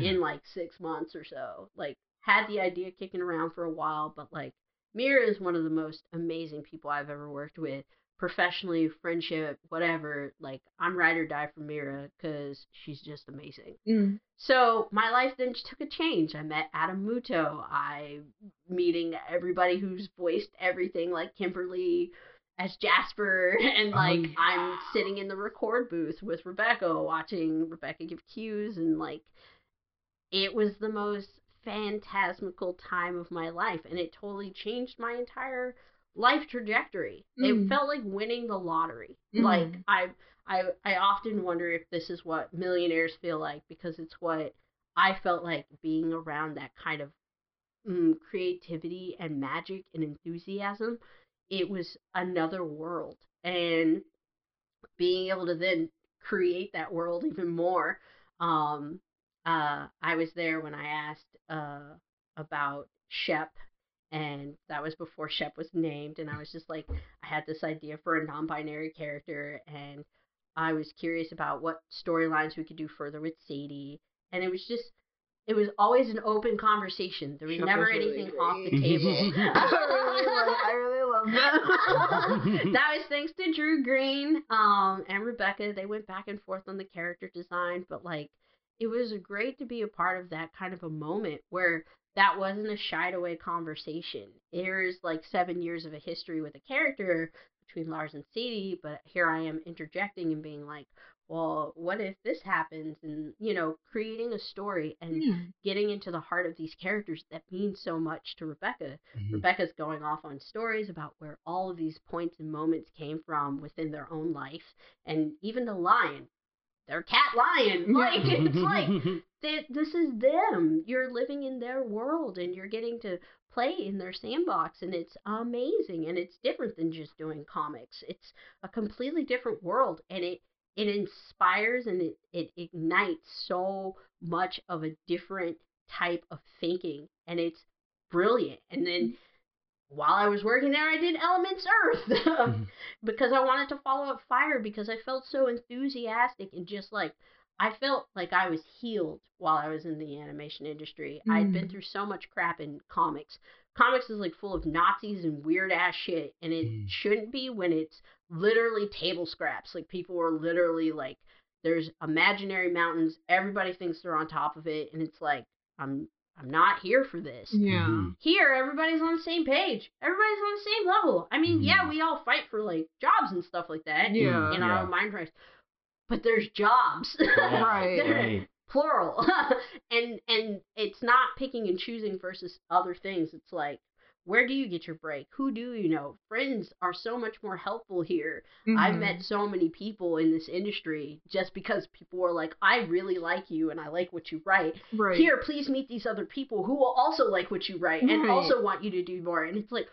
in like six months or so. Like had the idea kicking around for a while, but like Mira is one of the most amazing people I've ever worked with. Professionally, friendship, whatever. Like I'm ride or die for Mira because she's just amazing.
Mm.
So my life then took a change. I met Adam Muto. I meeting everybody who's voiced everything like Kimberly as Jasper and
Oh,
like
yeah.
I'm sitting in the record booth with Rebecca watching Rebecca give cues and like it was the most phantasmical time of my life and it totally changed my entire life trajectory. It
Mm.
felt like winning the lottery.
Mhm.
Like I I I often wonder if this is what millionaires feel like because it's what I felt like being around that kind of mm, creativity and magic and enthusiasm. It was another world, and being able to then create that world even more. Um, uh, I was there when I asked uh, about Shep, and that was before Shep was named, and I was just like, I had this idea for a non-binary character, and I was curious about what storylines we could do further with Sadie, and it was just. It was always an open conversation. There was never
was really
anything off the table.
I really love, I really love that.
that was thanks to Drew Green um, and Rebecca. They went back and forth on the character design, but like it was great to be a part of that kind of a moment where that wasn't a shied away conversation. There's like seven years of a history with a character between Lars and Sadie, but here I am interjecting and being like, well, what if this happens? And, you know, creating a story and
Yeah.
getting into the heart of these characters that mean so much to Rebecca.
Mhm.
Rebecca's going off on stories about where all of these points and moments came from within their own life, and even the lion, their cat lion, like it's like they, this is them. You're living in their world, and you're getting to play in their sandbox, and it's amazing, and it's different than just doing comics. It's a completely different world, and it it inspires and it, it ignites so much of a different type of thinking, and it's brilliant. And then while I was working there, I did Elements Earth because I wanted to follow up Fire because I felt so enthusiastic and just like I felt like I was healed while I was in the animation industry. I'd been
Mm.
through so much crap in comics. Comics is like full of Nazis and weird ass shit, and it
Mm.
shouldn't be when it's literally table scraps. Like people are literally like, there's imaginary mountains. Everybody thinks they're on top of it, and it's like, I'm I'm not here for this.
Yeah.
Mhm.
Here, everybody's on the same page. Everybody's on the same level. I mean, yeah,
Mhm.
we all fight for like jobs and stuff like that
Yeah.
in our
Yeah.
own mind race. But there's jobs.
Right.
Right.
Plural. and and it's not picking and choosing versus other things. It's like where do you get your break? Who do you know? Friends are so much more helpful here. I've
Mhm.
met so many people in this industry just because people were like, I really like you and I like what you write.
right.
Here, please meet these other people who will also like what you write and
Right.
also want you to do more. And it's like,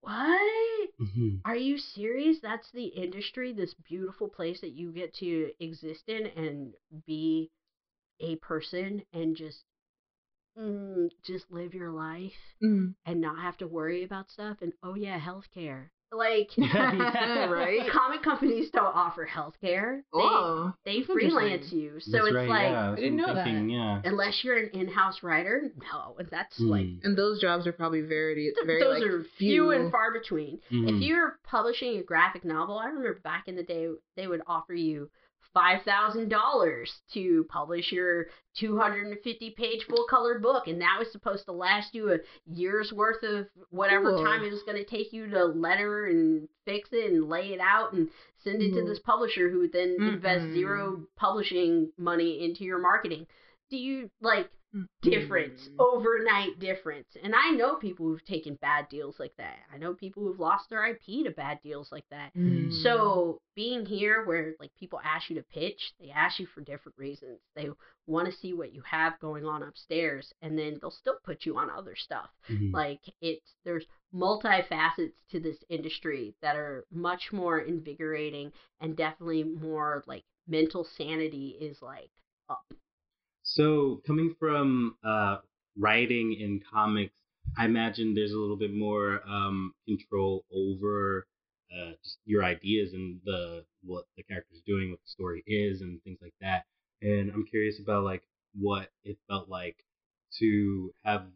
what?
Mhm.
Are you serious? That's the industry, this beautiful place that you get to exist in and be a person and just mm, just live your life
Mm.
and not have to worry about stuff. And oh yeah, healthcare. Like
Yeah.
Right.
comic companies don't offer healthcare. They
Oh,
they
that's
freelance you. So
That's
it's
right,
like
yeah, that's
didn't
what I'm
that.
Yeah.
unless you're an in-house writer, no, and that's like
Mm.
and those jobs are probably very, very
those
like,
are few and far between.
Mhm.
If you're publishing a graphic novel, I remember back in the day they would offer you five thousand dollars to publish your 250 page full color book, and that was supposed to last you a year's worth of whatever
Cool.
time it was going to take you to letter and fix it and lay it out and send it to
Mhm.
this publisher who would then invest
Mm-mm.
zero publishing money into your marketing. Do you like difference,
Mm.
overnight difference. And I know people who've taken bad deals like that. I know people who've lost their IP to bad deals like that.
Mm.
So being here where like people ask you to pitch, they ask you for different reasons. They want to see what you have going on upstairs and then they'll still put you on other stuff.
Mhm.
Like it's there's multifacets to this industry that are much more invigorating and definitely more like mental sanity is like up.
So coming from uh, writing in comics, I imagine there's a little bit more um, control over uh, just your ideas and the what the character's doing, what the story is, and things like that. And I'm curious about like what it felt like to have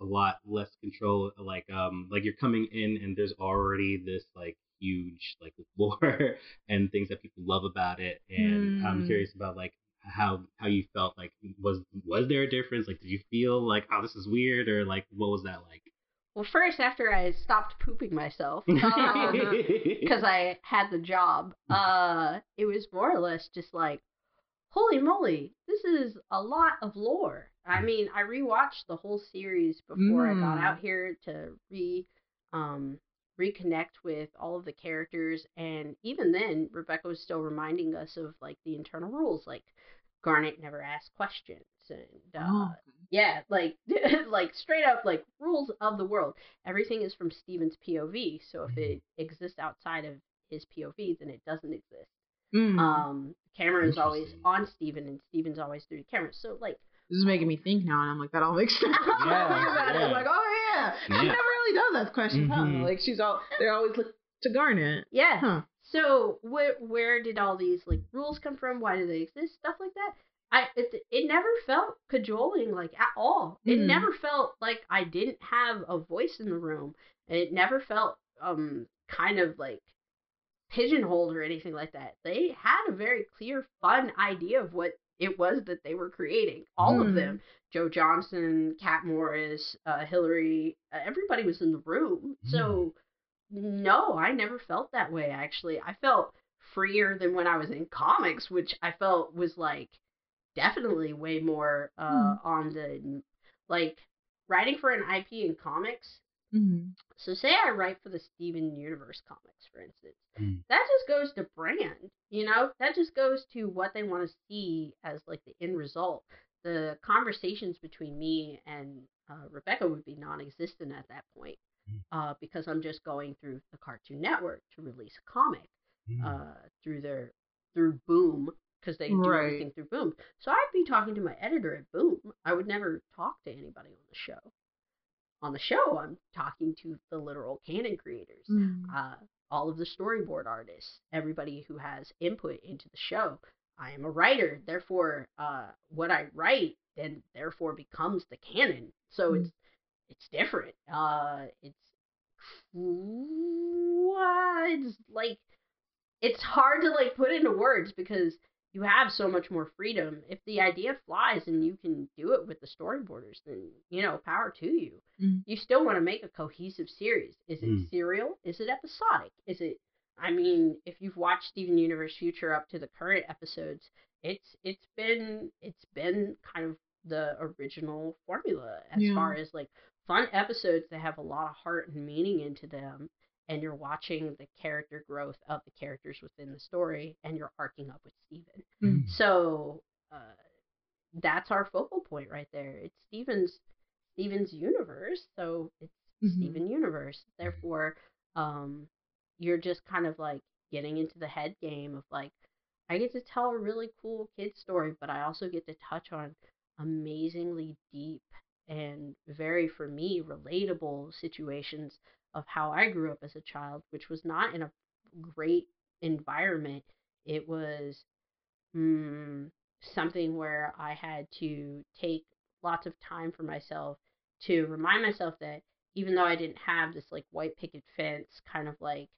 a lot less control. Like um like you're coming in and there's already this like huge like lore and things that people love about it. And I'm
Mm.
curious about like how how you felt like was was there a difference like did you feel like oh this is weird or like what was that like
Well, first after I stopped pooping myself, because I had the job, uh, it was more or less just like, holy moly, this is a lot of lore. I mean, I rewatched the whole series before I got
Mm.
out here to re, um, reconnect with all of the characters, and even then, Rebecca was still reminding us of like the internal rules, like Garnet never asked questions, and uh,
Oh,
yeah, like like straight up like rules of the world. Everything is from Steven's POV, so if it exists outside of his POV, then it doesn't exist.
Mm.
Um, camera is always on Steven, and Steven's always through the camera. So like,
this is making me think now, and I'm like, that all makes sense.
Yeah,
Think about it.
yeah.
I'm like, oh yeah, she never really does ask questions,
Mhm.
huh? Like she's all, they're always look to Garnet.
yeah.
Huh.
So where where did all these like rules come from? Why do they exist? Stuff like that. I it, it never felt cajoling like at all. It
Mhm.
never felt like I didn't have a voice in the room. It never felt um kind of like pigeonholed or anything like that. They had a very clear, fun idea of what it was that they were creating. All of
Mhm.
them. Joe Johnston, Kat Morris, uh, Hillary, uh, everybody was in the room. So no, I never felt that way actually. I felt freer than when I was in comics, which I felt was like definitely way more uh on the like writing for an IP in comics.
Mm-hmm.
So say I write for the Steven Universe comics, for instance.
Mm.
That just goes to brand, you know? That just goes to what they want to see as like the end result. The conversations between me and uh, Rebecca would be non-existent at that point
Mm.
Uh, because I'm just going through the Cartoon Network to release a comic
Mm.
uh, through their through Boom because they do
Right.
everything through Boom. So I'd be talking to my editor at Boom. I would never talk to anybody on the show. On the show, I'm talking to the literal canon creators,
Mm.
uh, all of the storyboard artists, everybody who has input into the show. I am a writer. Therefore, uh, what I write then therefore becomes the canon. So
Mm.
it's it's different. Uh, it's it's like. It's hard to like put into words because you have so much more freedom. If the idea flies and you can do it with the storyboarders, then you know, power to you.
Mm.
You still want to make a cohesive series. Is it
Mm.
serial? Is it episodic? Is it? I mean, if you've watched Steven Universe Future up to the current episodes, it's it's been it's been kind of the original formula as
Yeah.
far as like fun episodes that have a lot of heart and meaning into them and you're watching the character growth of the characters within the story and you're arcing up with Steven.
Mm.
So uh, that's our focal point right there. It's Steven's Steven's universe, so it's
Mhm.
Steven universe. Therefore, um, you're just kind of like getting into the head game of like, I get to tell a really cool kid story, but I also get to touch on amazingly deep and very for me relatable situations of how I grew up as a child, which was not in a great environment. It was mm, something where I had to take lots of time for myself to remind myself that even though I didn't have this like white picket fence kind of like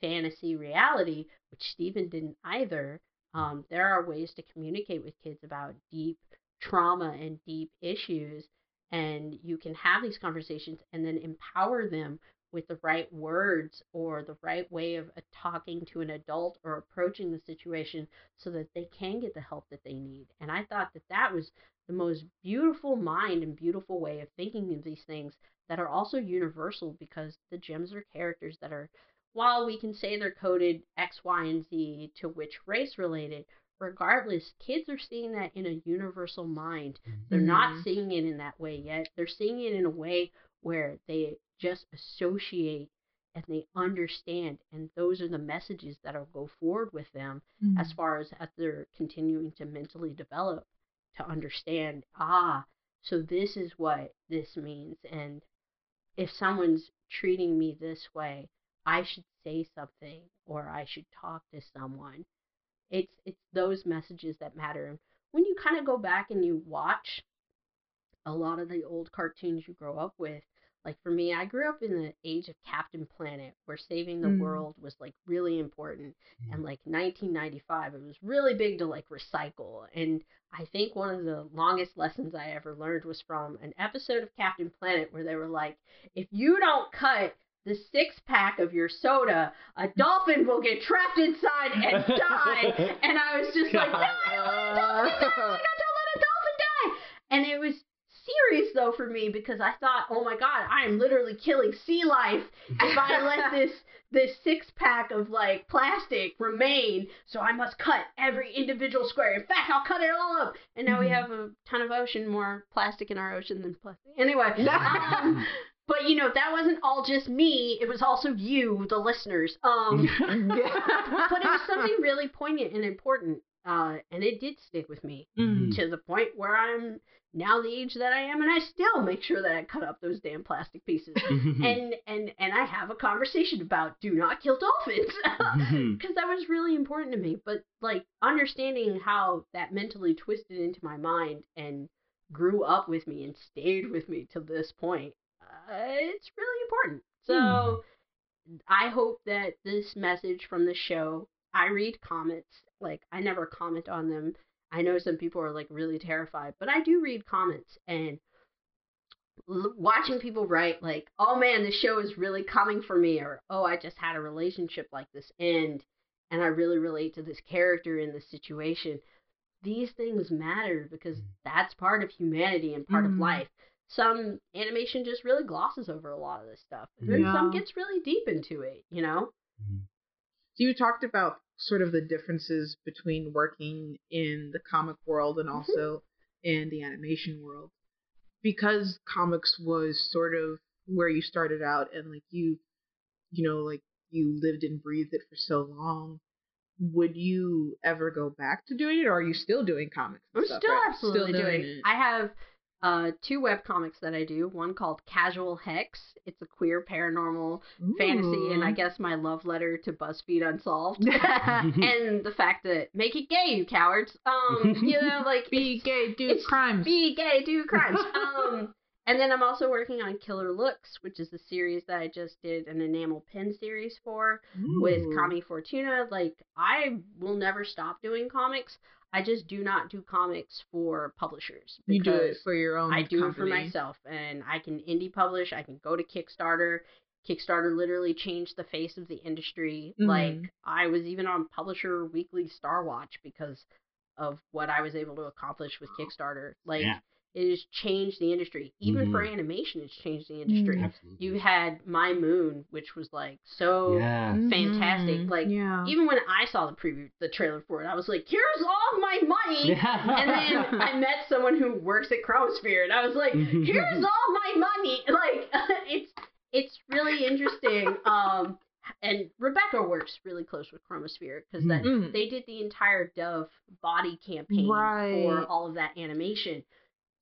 fantasy reality, which Steven didn't either, um, there are ways to communicate with kids about deep trauma and deep issues. And you can have these conversations and then empower them with the right words or the right way of uh, talking to an adult or approaching the situation so that they can get the help that they need. And I thought that that was the most beautiful mind and beautiful way of thinking of these things that are also universal because the gems are characters that are, while we can say they're coded X, Y, and Z to which race related, regardless, kids are seeing that in a universal mind. They're not
Mhm.
seeing it in that way yet. They're seeing it in a way where they just associate and they understand, and those are the messages that'll go forward with them
Mm.
as far as as they're continuing to mentally develop to understand ah so this is what this means and if someone's treating me this way i should say something or i should talk to someone it's it's those messages that matter. And when you kind of go back and you watch a lot of the old cartoons you grow up with like for me i grew up in the age of captain planet where saving the
Mm.
world was like really important. And like 1995 it was really big to like recycle. And i think one of the longest lessons i ever learned was from an episode of captain planet where they were like if you don't cut the six pack of your soda a dolphin will get trapped inside and die and i was just like no i don't want a dolphin die like, don't let a dolphin die and it was serious though for me because i thought oh my god i am literally killing sea life if I let this this six pack of like plastic remain, so I must cut every individual square. In fact, I'll cut it all up. And now we
Mhm.
have a ton of ocean, more plastic in our ocean than plastic. Anyway, um, but you know that wasn't all just me. It was also you, the listeners. Um, but it was something really poignant and important, uh, and it did stick with me
Mm.
to the point where I'm now the age that I am, and I still make sure that I cut up those damn plastic pieces and and and I have a conversation about do not kill dolphins because that was really important to me. But like understanding how that mentally twisted into my mind and grew up with me and stayed with me to this point, Uh, it's really important. Hmm. So I hope that this message from the show. I read comments. Like I never comment on them. I know some people are like really terrified, but I do read comments and l- watching people write like, "Oh man, this show is really coming for me," or "Oh, I just had a relationship like this end, and I really relate to this character in this situation." These things matter because hmm. that's part of humanity and part of
Mhm.
life. Some animation just really glosses over a lot of this stuff, and then some gets really deep into it. You know?
So you talked about sort of the differences between working in the comic world and
Mhm.
also in the animation world. Because comics was sort of where you started out and like you you know, like you lived and breathed it for so long. Would you ever go back to doing it or are you still doing comics?
I'm
stuff,
still
right?
absolutely doing.
it.
I have uh, two web comics that I do. One called Casual Hex. It's a queer paranormal fantasy, and I guess my love letter to BuzzFeed Unsolved, and the fact that make it gay, you cowards. Um, you know, like
Be gay, do crimes.
be gay, do crimes. um, and then I'm also working on Killer Looks, which is a series that I just did an enamel pin series for with Kami Fortuna. Like, I will never stop doing comics. I just do not do comics for publishers.
You do it for your own.
I do it for myself, and I can indie publish. I can go to Kickstarter. Kickstarter literally changed the face of the industry.
Mhm.
Like I was even on Publisher Weekly Star Watch because of what I was able to accomplish with Kickstarter. Like
Yeah.
It has changed the industry. Even for
Mhm.
animation, it's changed the industry.
Mm.
Absolutely.
You had My Moon, which was like so
yeah.
fantastic.
Mhm.
Like,
yeah.
even when I saw the preview, the trailer for it, I was like, "Here's all my money." And then I met someone who works at Chromosphere, and I was like, "Here's all my money." Like, it's it's really interesting. Um, and Rebecca works really close with Chromosphere because that
Mm.
they did the entire Dove body campaign
Right.
for all of that animation.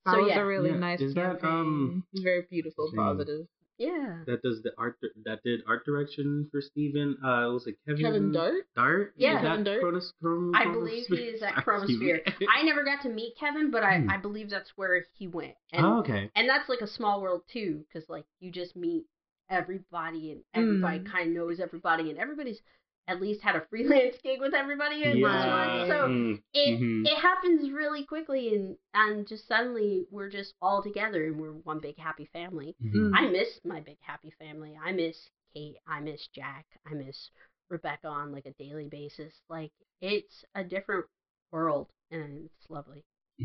That
so
was
yeah,
a really
Yeah.
nice
Is that,
campaign.
um,
very beautiful,
what's
positive.
yeah.
that does the art that did art direction for Steven. Uh was it Kevin
Kevin Dart.
Dart?
Yeah.
Is that
Kevin Dart?
Chronos- Chron-
I believe he is at
Chronosphere?
Chromosphere. I never got to meet Kevin, but I,
Hmm.
I believe that's where he went. And
oh, okay.
and that's like a small world too because like you just meet everybody and everybody
Mm.
kind of knows everybody and everybody's at least had a freelance gig with everybody in this one so
Mm,
it
mhm.
it happens really quickly and and just suddenly we're just all together and we're one big happy family.
Mhm.
i miss my big happy family. I miss kate. I miss jack. I miss rebecca on like a daily basis. Like it's a different world and it's lovely.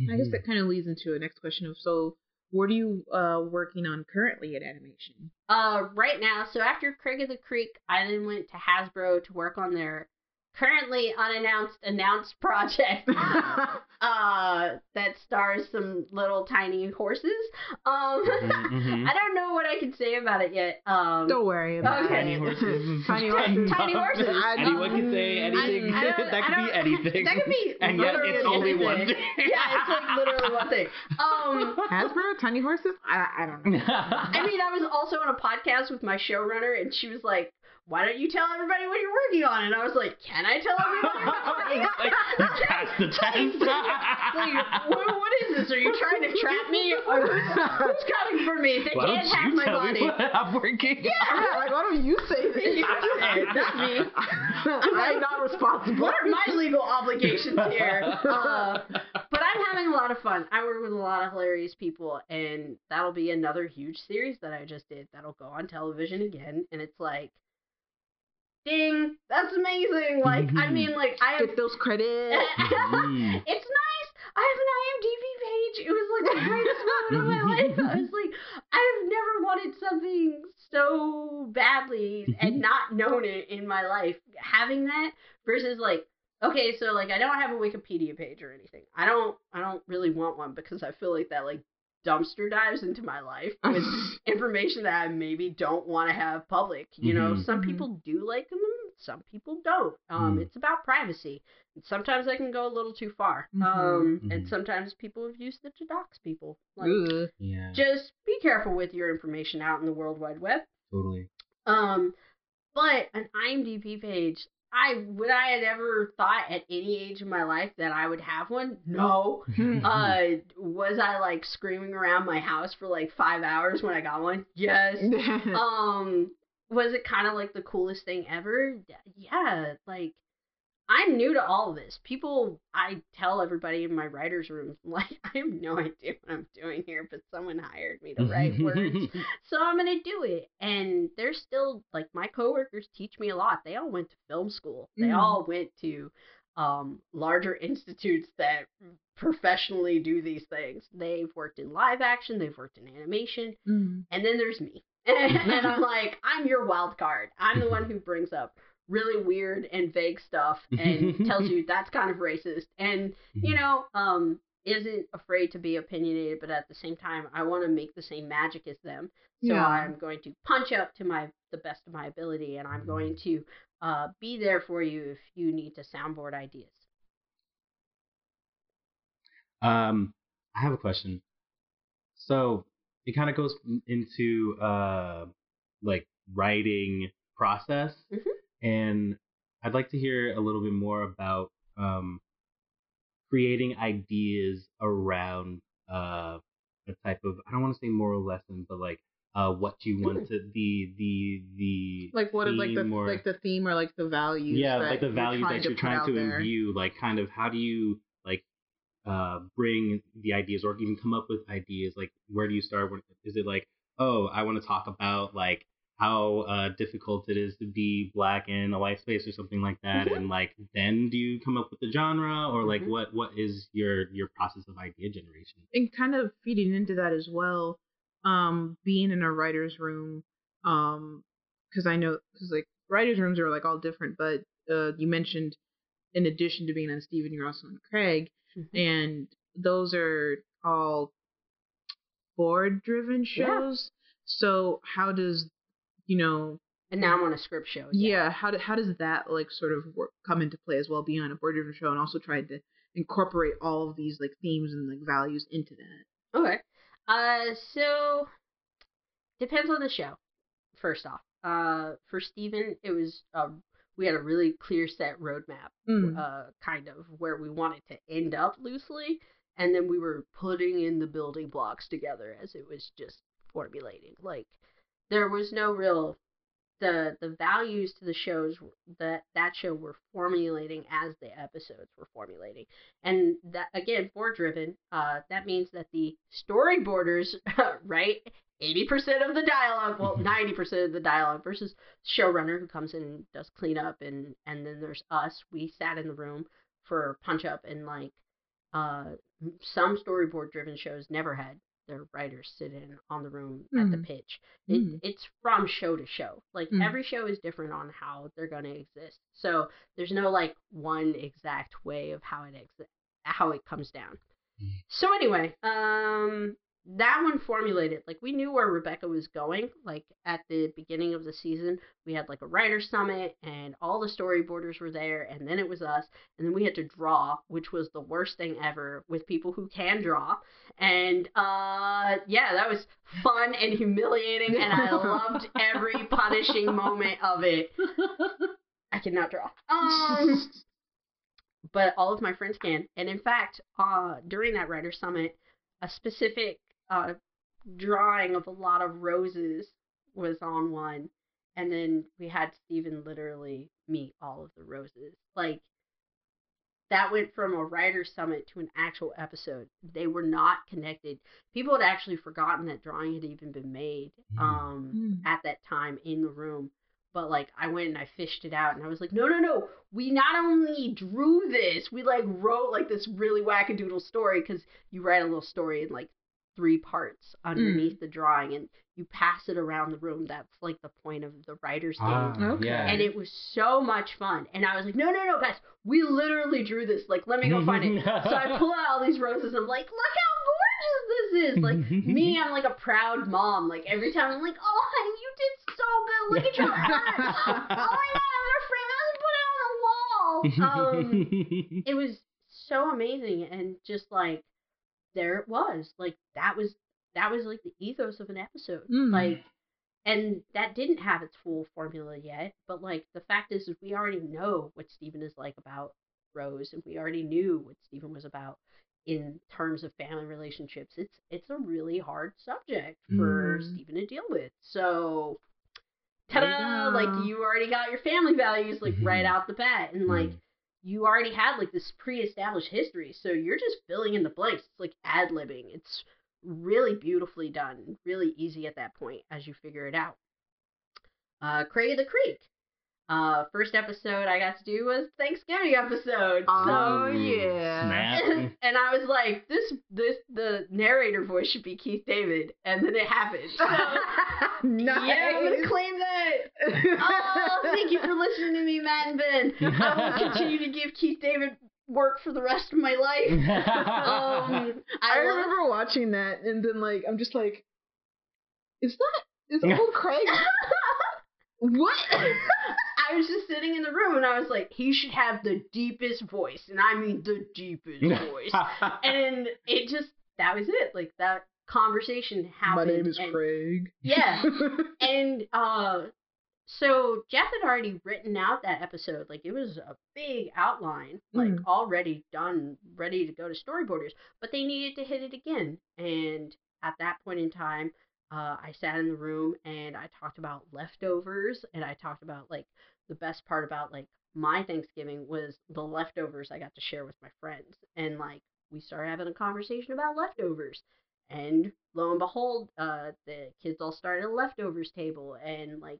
I guess that kind of leads into a next question of so, what are you uh, working on currently at animation?
Uh, right now, so after Craig of the Creek, I then went to Hasbro to work on their currently unannounced announced project. uh, that stars some little tiny horses. Um,
Mhm, mhm.
I don't know what I can say about it yet. Um,
Don't worry about
Okay.
it.
Tiny horses.
Tiny horses.
Tiny horses.
Anyone can say anything.
I don't-
that could be anything.
That could be
and yet it's only
anything.
one thing.
Yeah, it's like literally one thing. Um,
Hasbro, tiny horses? I, I don't know.
I mean, I was also on a podcast with my showrunner, and she was like, "Why don't you tell everybody what you're working on?" And I was like, "Can I tell everybody what I'm working on?"
Like, you passed the test.
like, what, what is this? Are you trying to trap me? Or who's, coming for me? They
Why
can't
don't
have
you
my
tell
body.
me what I'm working
Yeah, like, why don't you say this?
You say it, not me.
I'm not responsible.
What are my legal obligations here? Uh, but I'm having a lot of fun. I work with a lot of hilarious people, and that'll be another huge series that I just did that'll go on television again. And it's like, ding, that's amazing. Like, I
Mhm.
mean, like, I have.
Get those credits.
Mhm.
it's nice. I have an IMDb page. It was like the greatest moment of my life. I was like, I've never wanted something so badly and not known it in my life. Having that versus like, okay, so like I don't have a Wikipedia page or anything. I don't. I don't really want one because I feel like that like dumpster dives into my life with information that I maybe don't want to have public. You know,
Mhm.
some
Mhm.
people do like them, some people don't. Um,
Mm.
It's about privacy. And sometimes I can go a little too far.
Mhm.
Um, and
Mhm.
sometimes people have used it to dox people. Like,
Yeah,
just be careful with your information out in the World Wide Web.
totally.
Um, but an IMDb page. I would I had ever thought at any age in my life that I would have one? No. Uh, was I like screaming around my house for like five hours when I got one? Yes. um was it kind of like the coolest thing ever yeah like i'm new to all of this people i tell everybody in my writers room like i have no idea what i'm doing here but someone hired me to write words so i'm gonna do it and they're still like my coworkers teach me a lot they all went to film school they
Mm.
all went to um larger institutes that professionally do these things they've worked in live action they've worked in animation
Mm.
and then there's me. and I'm like, I'm your wild card. I'm the one who brings up really weird and vague stuff and tells you that's kind of racist. And, you know, um, isn't afraid to be opinionated, but at the same time, I want to make the same magic as them. So
Yeah.
I'm going to punch up to my the best of my ability, and I'm going to uh, be there for you if you need to soundboard ideas.
Um, I have a question. so it kind of goes into uh like writing process
Mhm.
And i'd like to hear a little bit more about um creating ideas around uh a type of i don't want to say moral lesson but like uh what you want to the the the
like what is like the
theme or-
like the theme or like the values?
yeah like the values that you're trying to
there?
imbue like kind of how do you like uh bring the ideas or even come up with ideas like where do you start When- is it like oh i want to talk about like how uh difficult it is to be black in a white space or something like that
Mhm.
and like then do you come up with the genre or like
Mhm.
what what is your your process of idea generation
and kind of feeding into that as well um being in a writer's room um because i know because like writers rooms are like all different but uh you mentioned in addition to being on steven you're also on craig
Mhm.
and those are all board driven
Yeah.
shows so how does you know
And now I'm on a script show.
yeah, how, do, how does that like sort of work, come into play as well being on a board driven show and also trying to incorporate all of these like themes and like values into that
Okay. Uh, so depends on the show. First off, uh, for Steven, it was uh, we had a really clear set roadmap,
Mm.
uh, kind of where we wanted to end up loosely, and then we were putting in the building blocks together as it was just formulating. Like there was no real the the values to the shows that that show were formulating as the episodes were formulating. And that again board driven uh that means that the storyboarders write 80% of the dialogue well 90% of the dialogue versus showrunner who comes in and does cleanup and and then there's us we sat in the room for punch up and like uh some storyboard driven shows never had their writers sit in on the room at the
Mhm.
pitch it,
Mhm.
it's from show to show. Like
Mm.
every show is different on how they're going to exist. So there's no like one exact way of how it exi- how it comes down.
Mm.
So anyway, um that one formulated like we knew where Rebecca was going. Like at the beginning of the season, we had like a writer summit and all the storyboarders were there and then it was us and then we had to draw, which was the worst thing ever with people who can draw. And uh yeah, that was fun and humiliating and I loved every punishing moment of it. I cannot draw. Um but all of my friends can. And in fact, uh, during that writer summit, a specific uh, drawing of a lot of roses was on one, and then we had Steven literally meet all of the roses. Like that went from a writer summit to an actual episode. They were not connected. People had actually forgotten that drawing had even been made.
Mm.
Um,
Mm.
at that time in the room. But like I went and I fished it out and I was like, no, no, no. We not only drew this, we like wrote like this really wackadoodle story because you write a little story in like three parts underneath the drawing and you pass it around the room. That's like the point of the writer's game.
Ah,
Okay.
yeah
And it was so much fun. And I was like, no, no, no, guys, we literally drew this. Like, let me go find it. So I pull out all these roses. I'm like, look how gorgeous this is. Like, me, I'm like a proud mom. Like, every time I'm like, oh, honey, you did so good. Look at your art. oh my God, I'm going to frame it and put it on the wall. Um, it was so amazing. And just like, there it was. Like, that was. That was like the ethos of an episode.
Mm.
Like, and that didn't have its full formula yet but like the fact is, is we already know what Steven is like about Rose and we already knew what Steven was about in terms of family relationships it's it's a really hard subject for
Mm.
Steven to deal with so ta-da
go.
like you already got your family values like right
Mhm.
out the bat and like
Mm.
You already had like this pre-established history so you're just filling in the blanks. It's like ad-libbing it's really beautifully done really easy at that point as you figure it out. Uh of the creek uh first episode i got to do was thanksgiving episode
Oh
so
yeah.
Snap.
and i was like this this the narrator voice should be keith david and then it happened so
nice.
yeah i'm gonna claim that oh thank you for listening to me matt and ben i will continue to give keith david work for the rest of my life um
I,
I, love-
remember watching that and then like I'm just like, is that is old Craig? what?
I was just sitting in the room and I was like, he should have the deepest voice, and I mean the deepest voice. and it just that was it. Like that conversation happened.
My name is
and-
Craig.
Yeah. and uh so Jeff had already written out that episode. Like it was a big outline, like
Mhm.
already done, ready to go to storyboarders. But they needed to hit it again. And at that point in time, uh, I sat in the room and I talked about leftovers and I talked about like the best part about like my Thanksgiving was the leftovers I got to share with my friends. And like we started having a conversation about leftovers. And lo and behold, uh, the kids all started a leftovers table, and like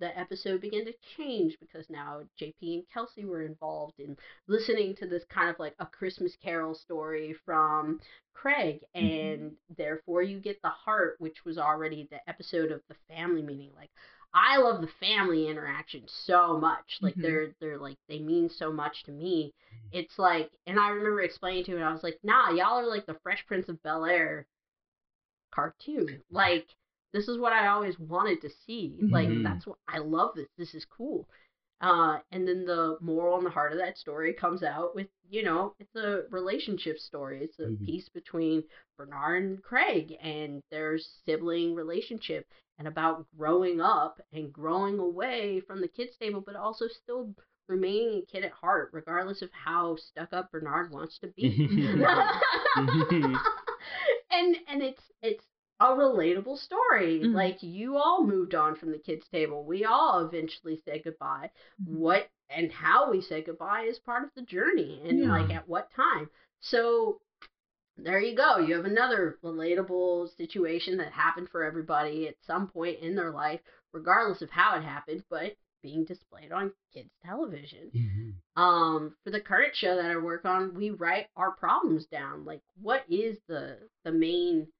the episode began to change because now JP and Kelsey were involved in listening to this kind of like a Christmas Carol story from Craig, and therefore you get the heart, which was already the episode of the family meeting. Like I love the family interaction so much. Like
Mhm.
they're they're like they mean so much to me. It's like, and I remember explaining to it, I was like, nah, y'all are like the Fresh Prince of Bel Air cartoon. Like, this is what I always wanted to see. Like,
Mhm.
that's what I love this. This is cool. Uh, and then the moral and the heart of that story comes out with, you know, it's a relationship story. It's a
Mhm.
piece between Bernard and Craig and their sibling relationship and about growing up and growing away from the kids' table, but also still remaining a kid at heart, regardless of how stuck up Bernard wants to be. and and it's it's a relatable story.
Mhm.
Like you all moved on from the kids' table. We all eventually said goodbye.
Mhm.
What and how we say goodbye is part of the journey, and
Yeah.
like at what time. So there you go. You have another relatable situation that happened for everybody at some point in their life, regardless of how it happened, but being displayed on kids' television um for the current show that I work on, we write our problems down. Like what is the the main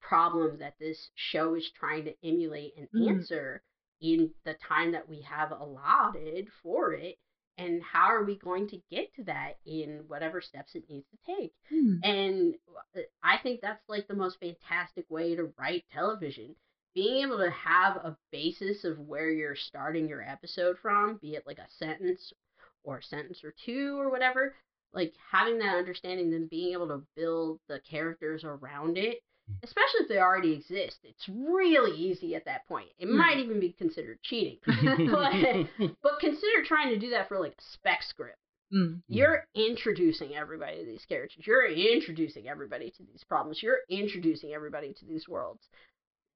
problem that this show is trying to emulate and
Mhm.
answer in the time that we have allotted for it and how are we going to get to that in whatever steps it needs to take
Hmm.
and uh, I think that's like the most fantastic way to write television. Being able to have a basis of where you're starting your episode from, be it like a sentence or a sentence or two or whatever, like having that understanding, then being able to build the characters around it, especially if they already exist, it's really easy at that point. It
Hmm.
might even be considered cheating. but, but consider trying to do that for like a spec script.
Mm.
You're introducing everybody to these characters. You're introducing everybody to these problems. You're introducing everybody to these worlds.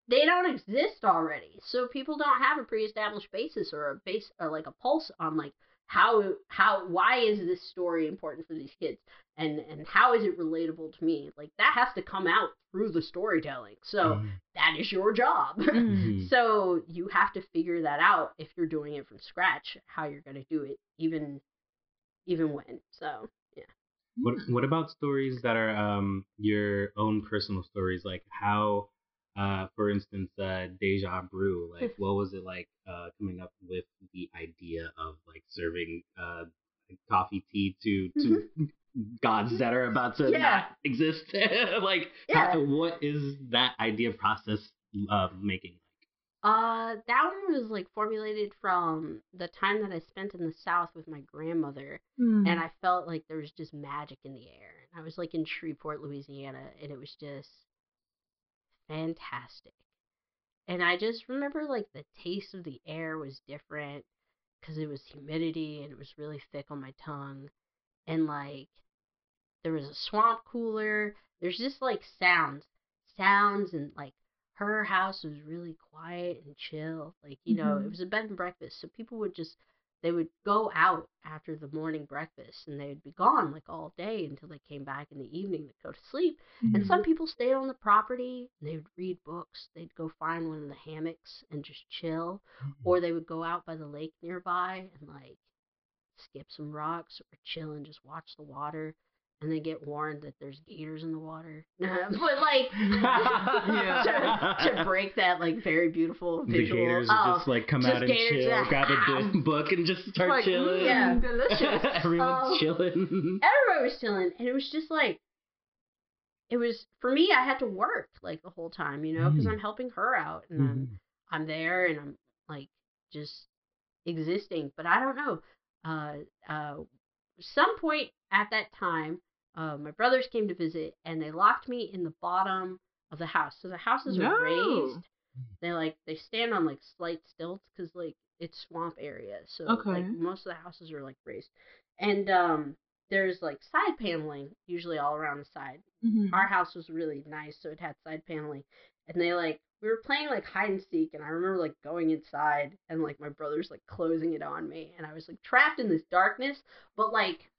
They don't exist already, so people don't have a pre-established basis or a base or like a pulse on like how how why is this story important for these kids and and how is it relatable to me? Like that has to come out through the storytelling. So that is your job.
Mm.
So you have to figure that out if you're doing it from scratch, how you're going to do it, even even when. So yeah.
What What about stories that are um your own personal stories? Like how, uh, for instance, uh, Deja Brew. Like, what was it like uh coming up with the idea of like serving uh coffee tea to to gods that are about to.
Yeah.
not exist? like,
Yeah.
how, what is that idea process of making?
Uh, that one was like formulated from the time that I spent in the South with my grandmother,
Mm.
and I felt like there was just magic in the air. And I was like in Shreveport, Louisiana, and it was just fantastic. And I just remember like the taste of the air was different because it was humidity and it was really thick on my tongue. And like there was a swamp cooler. There's just like sounds, sounds, and like her house was really quiet and chill. Like, you know,
Mhm.
it was a bed and breakfast. So people would just, they would go out after the morning breakfast and they would be gone like all day until they came back in the evening to go to sleep. And
Mhm.
some people stayed on the property and they would read books. They'd go find one of the hammocks and just chill. Or they would go out by the lake nearby and like skip some rocks or chill and just watch the water. And they get warned that there's gators in the water. but like to, to break that like very beautiful
The
visual.
gators
oh,
just like come
just
out and chill, grab a book, and just start
Like,
chilling.
yeah, delicious.
Everyone's
Um,
chilling.
everybody was chilling and it was just like it was for me i had to work like the whole time you know because
Mm.
i'm helping her out and i'm i'm there and i'm like just existing but i don't know uh uh some point at that time uh my brothers came to visit and they locked me in the bottom of the house. So the houses
No.
are raised. They like they stand on like slight stilts because like it's swamp area. So
Okay.
like most of the houses are like raised, and um there's like side paneling usually all around the side.
Mhm.
Our house was really nice, so it had side paneling, and they like we were playing like hide and seek, and I remember like going inside and like my brother's like closing it on me, and I was like trapped in this darkness, but like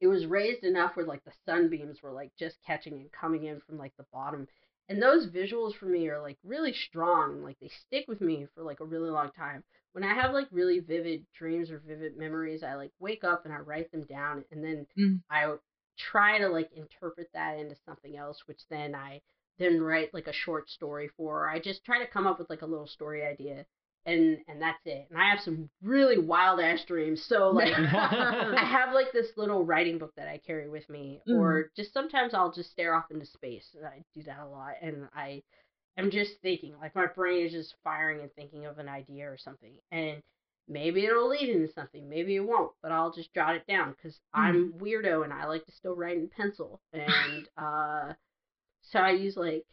it was raised enough where like the sunbeams were like just catching and coming in from like the bottom. And those visuals for me are like really strong. Like they stick with me for like a really long time. When I have like really vivid dreams or vivid memories, I like wake up and I write them down and then
Mm.
I try to like interpret that into something else, which then I then write like a short story for. Or I just try to come up with like a little story idea and and that's it. And I have some really wild ass dreams. So like I have like this little writing book that I carry with me,
Mm.
or just sometimes I'll just stare off into space. and I do that a lot, and I am just thinking, like my brain is just firing and thinking of an idea or something, and maybe it'll lead into something, maybe it won't, but I'll just jot it down because I'm weirdo and I like to still write in pencil, and uh, so I use like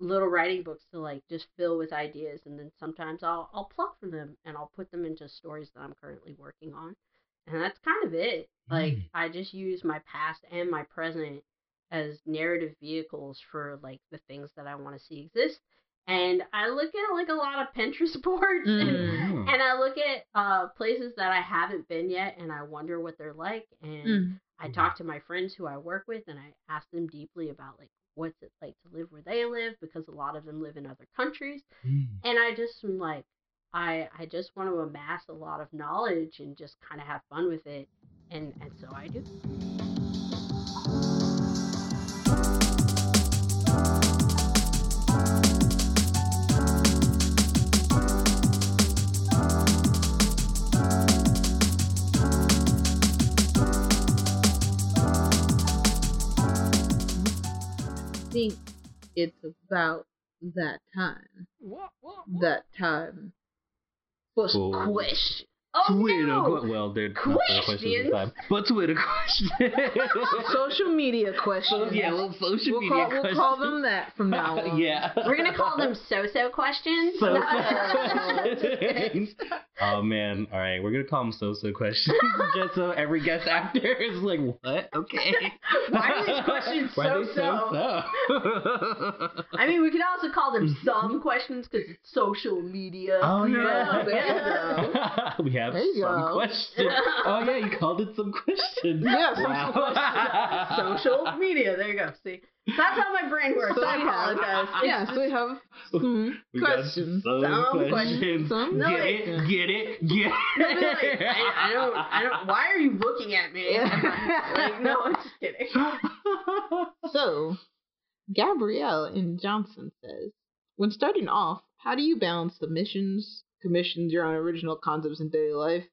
little writing books to like just fill with ideas and then sometimes I'll I'll pluck from them and I'll put them into stories that I'm currently working on. And that's kind of it. Like
Mm.
I just use my past and my present as narrative vehicles for like the things that I want to see exist. And I look at like a lot of Pinterest boards and,
Mm.
and I look at uh places that I haven't been yet and I wonder what they're like and
Mm.
I talk to my friends who I work with and I ask them deeply about like what's it like to live where they live because a lot of them live in other countries
Mm.
and I just am like I I just want to amass a lot of knowledge and just kind of have fun with it and and so I do.
Think it's about that time. That time. First
Cool.
question.
Oh
Twitter
no!
well, they're not Twitter questions this time, but Twitter questions.
Social media
So,
questions.
yeah, well, social
we'll
media
call,
questions.
we'll call them that from now on.
yeah.
We're gonna call them so-so questions.
So
No.
oh man, all right, we're gonna call them so-so questions, just so every guest actor is like, "What? Okay."
Why are these questions so-so?
so-so?
I mean, we could also call them some questions because it's social media.
Oh
Yeah,
yeah,
there
we have
There you
some
go.
questions. Oh yeah, you called it some questions.
Yeah, some
wow.
social media. There you go. See, that's how my brain works.
So
I apologize.
Yeah, so we have some
We
questions.
Some,
Some
questions.
Some
get
questions.
it, get it, get
They'll be like. I, I don't, I don't. Why are you looking at me? like, no, I'm just kidding.
So, Gabrielle in Johnson says, when starting off, how do you balance submissions, commissions, your own original concepts in daily life?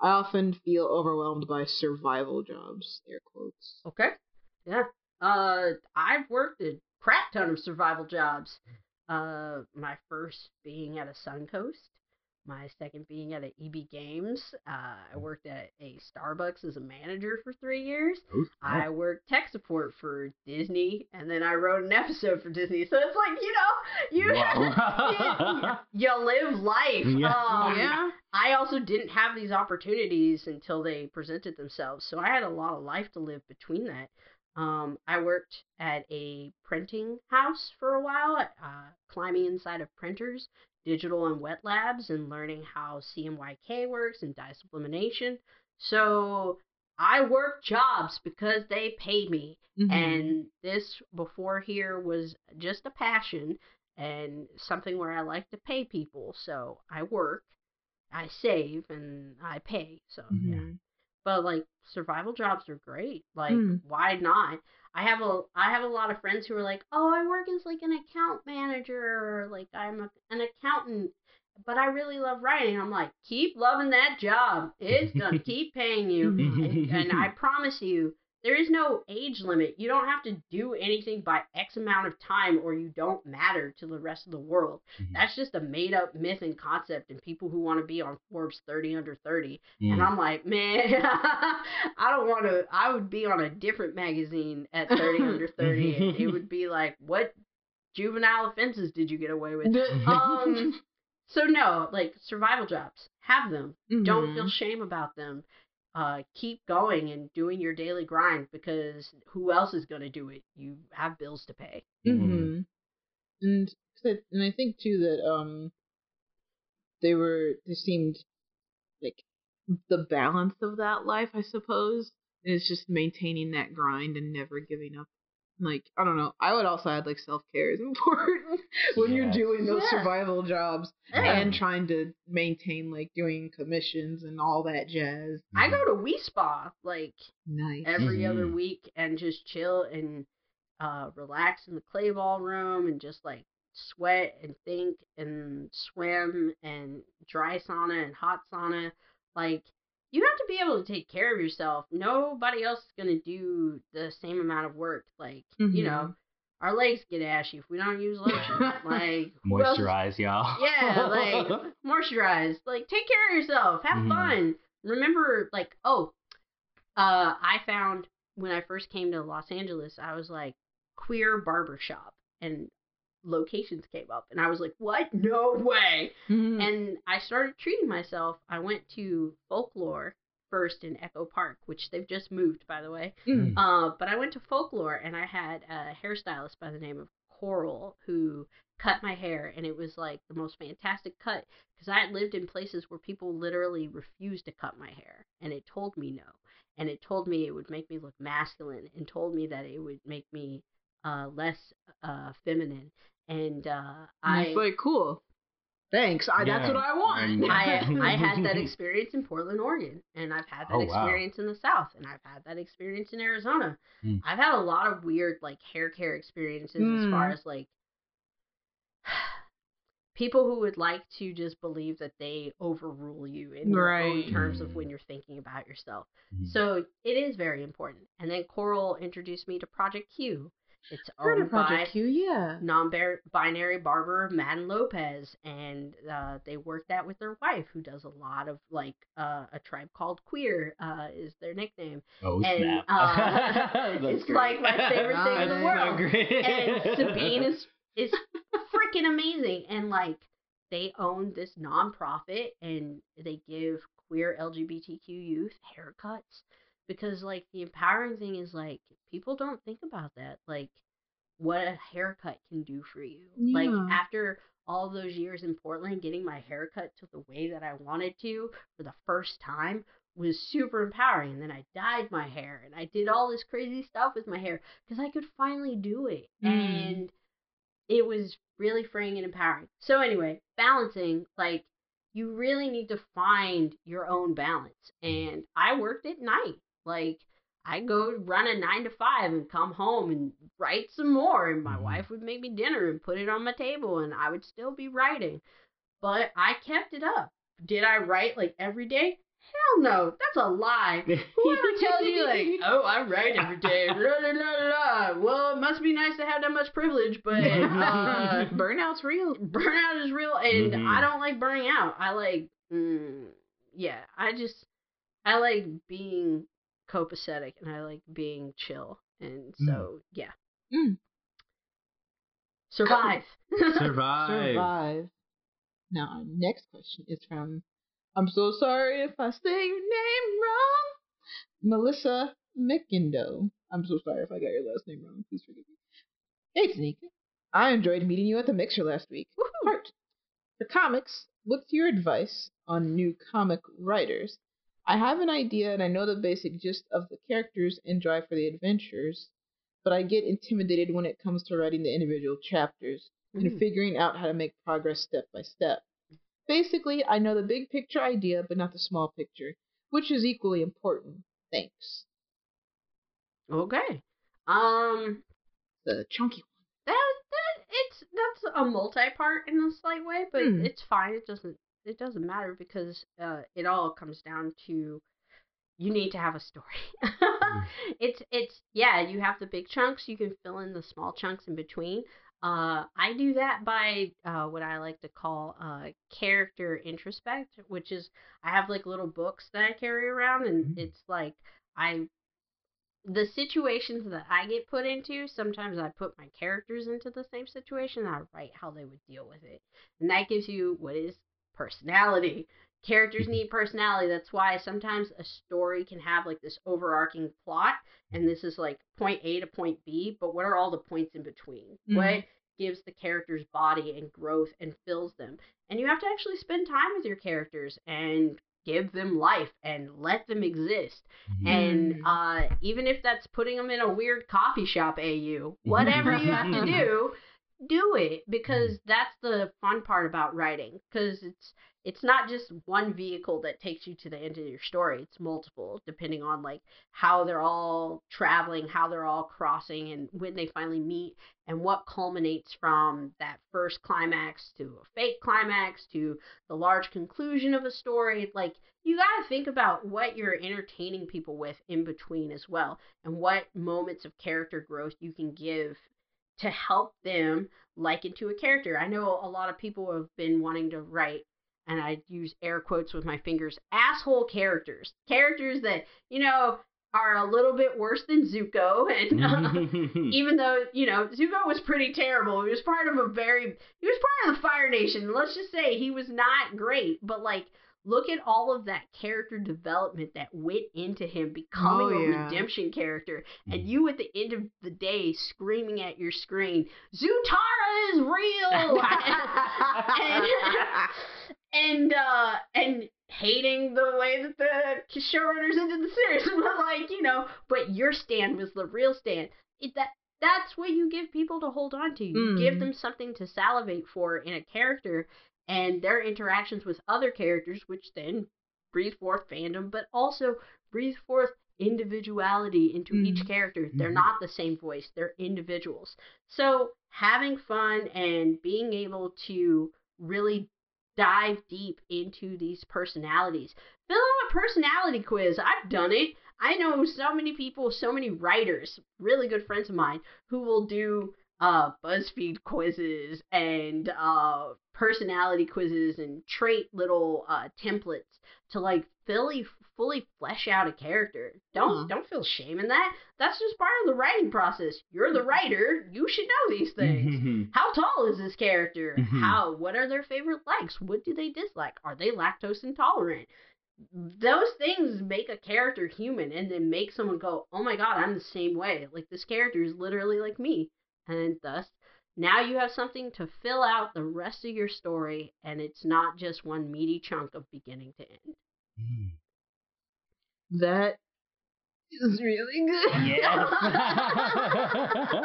I often feel overwhelmed by survival jobs. Air quotes.
Okay. Yeah. Uh, I've worked a crap ton of survival jobs. Uh, my first being at a Suncoast. My second being at a EB Games. Uh, I worked at a Starbucks as a manager for three years. I worked tech support for Disney, and then I wrote an episode for Disney. So it's like you know, you
Wow.
you, you live life.
Yeah.
Um,
yeah.
I also didn't have these opportunities until they presented themselves. So I had a lot of life to live between that. Um, I worked at a printing house for a while, uh, climbing inside of printers, digital and wet labs, and learning how CMYK works and dye sublimation. So I worked jobs because they paid me.
Mhm.
And this before here was just a passion and something where I like to pay people. So I work, I save, and I pay. So yeah.
Mhm.
But like survival jobs are great. Like
Mm.
why not? I have a I have a lot of friends who are like, "Oh, I work as like an account manager or like I'm a, an accountant, but I really love writing." I'm like, "Keep loving that job. It's going to keep paying you." and, and I promise you, there is no age limit. You don't have to do anything by X amount of time or you don't matter to the rest of the world.
Mhm.
That's just a made up myth and concept and people who want to be on Forbes 30 under 30.
Mm.
And I'm like, man, I don't want to. I would be on a different magazine at 30 under 30. and it would be like, what juvenile offenses did you get away with? um, so no, like survival jobs, have them. Don't feel
Mhm.
shame about them. Uh, keep going and doing your daily grind because who else is gonna do it? You have bills to pay.
Mm-hmm. And 'cause I, and I think too that um they were they seemed like the balance of that life, I suppose, is just maintaining that grind and never giving up. Like I don't know, I would also add like self care is important when you're doing those
Yeah.
survival jobs
Yeah.
and trying to maintain like doing commissions and all that jazz.
I go to Wi Spa like
Nice.
every other
Mhm.
week and just chill and uh, relax in the clay ball room and just like sweat and think and swim and dry sauna and hot sauna. Like you have to be able to take care of yourself. Nobody else is gonna do the same amount of work. Like you know, our legs get ashy if we don't use lotion. like
Moisturize, y'all.
yeah, like moisturize. Like take care of yourself. Have
Mhm.
fun. Remember, like, oh, uh, I found when I first came to Los Angeles, I was like queer barbershop and locations came up and I was like, What? No way.
Mhm.
And I started treating myself. I went to folklore first in Echo Park, which they've just moved by the way.
Mm.
Uh, but I went to folklore and I had a hairstylist by the name of Coral who cut my hair, and it was like the most fantastic cut because I had lived in places where people literally refused to cut my hair, and it told me no, and it told me it would make me look masculine, and told me that it would make me uh, less uh, feminine, and uh, I
it's like cool. Thanks. I, That's what I want.
I I had that experience in Portland, Oregon, and I've had that
Oh, wow.
experience in the South, and I've had that experience in Arizona.
Hmm.
I've had a lot of weird like hair care experiences as far
Hmm.
as like people who would like to just believe that they overrule you in your own
Right.
terms of
Hmm.
when you're thinking about yourself.
Mhm.
So it is very important. And then Coral introduced me to Project Q. It's
Heard of
owned by
Q, yeah.
non-binary barber Madin Lopez, and uh, they work that with their wife, who does a lot of like uh, a tribe called Queer uh, is their nickname.
Oh
and,
snap!
uh, it's
great.
like my favorite thing in the world.
So great.
And Sabine is is freaking amazing, and like they own this nonprofit, and they give queer LGBTQ youth haircuts because like the empowering thing is like people don't think about that like what a haircut can do for you like after all those years in portland getting my haircut to the way that i wanted to for the first time was super empowering and then i dyed my hair and i did all this crazy stuff with my hair because i could finally do it
Mm.
and it was really freeing and empowering so anyway balancing like you really need to find your own balance. And I worked at night. Like I go run a nine to five and come home and write some more. And my
Mhm.
wife would make me dinner and put it on my table, and I would still be writing. But I kept it up. Did I write like every day? Hell no, that's a lie. Whoever tells you like, oh, I write every day, la, la, la, la. well, it must be nice to have that much privilege, but uh,
Burnout's real.
burnout is real and
Mhm.
i don't like burning out i like mm, yeah i just i like being copacetic and i like being chill and so yeah
Mm.
survive
Survive.
Survive. Now, our next question is from I'm so sorry if I say your name wrong. Melissa McIndo. I'm so sorry if I got your last name wrong. Please forgive me. Hey, Taneka. I enjoyed meeting you at the mixer last week.
Woohoo.
Heart. For comics, what's your advice on new comic writers? I have an idea and I know the basic gist of the characters and drive for the adventures, but I get intimidated when it comes to writing the individual chapters and
Mm.
figuring out how to make progress step by step. Basically, I know the big picture idea, but not the small picture, which is equally important. Thanks.
okay um
The chunky one.
that that it's that's a multi-part in a slight way but
Hmm.
it's fine it doesn't it doesn't matter because uh it all comes down to you need to have a story it's it's yeah you have the big chunks you can fill in the small chunks in between uh i do that by uh what i like to call uh character introspect which is i have like little books that i carry around and
Mm.
it's like i the situations that I get put into, sometimes I put my characters into the same situation and I write how they would deal with it. And that gives you what is personality. Characters
Mm-hmm.
need personality. That's why sometimes a story can have like this overarching plot and this is like point A to point B, but what are all the points in between?
Mhm.
What gives the characters body and growth and fills them? And you have to actually spend time with your characters and give them life and let them exist. And
Mm.
uh, even if that's putting them in a weird coffee shop, AU, whatever you have to do, do it mm. because that's the fun part about writing. Because it's it's not just one vehicle that takes you to the end of your story. It's multiple, depending on like how they're all traveling, how they're all crossing, and when they finally meet, and what culminates from that first climax to a fake climax to the large conclusion of a story. Like you got to think about what you're entertaining people with in between as well and what moments of character growth you can give to help them liken to a character. I know a lot of people have been wanting to write and I use air quotes with my fingers asshole characters. Characters that, you know, are a little bit worse than Zuko and uh, even though you know Zuko was pretty terrible, he was part of a very he was part of the Fire Nation. Let's just say he was not great, but like look at all of that character development that went into him becoming
Oh,
a redemption character, and you at the end of the day screaming at your screen, "Zutara is real!" and and uh and hating the way that the showrunners ended the series but like you know but your stand was the real stand it, that that's what you give people to hold on to you give
Mm.
them something to salivate for in a character and their interactions with other characters which then breathe forth fandom but also breathe forth individuality into each
Mm.
character they're
Mhm.
not the same voice they're individuals so having fun and being able to really dive deep into these personalities. Fill out a personality quiz. I've done it. I know so many people, so many writers, really good friends of mine, who will do uh, BuzzFeed quizzes and uh, personality quizzes and trait little uh, templates to like fully fully flesh out a character. Don't
Huh.
don't feel shame in that. That's just part of the writing process. You're the writer. You should know these things. How tall is this character?
Mhm.
How? What are their favorite likes? What do they dislike? Are they lactose intolerant? Those things make a character human and then make someone go, oh my god, I'm the same way. Like this character is literally like me. And thus, now you have something to fill out the rest of your story and it's not just one meaty chunk of beginning to end. Mm.
that is really good.
Yes.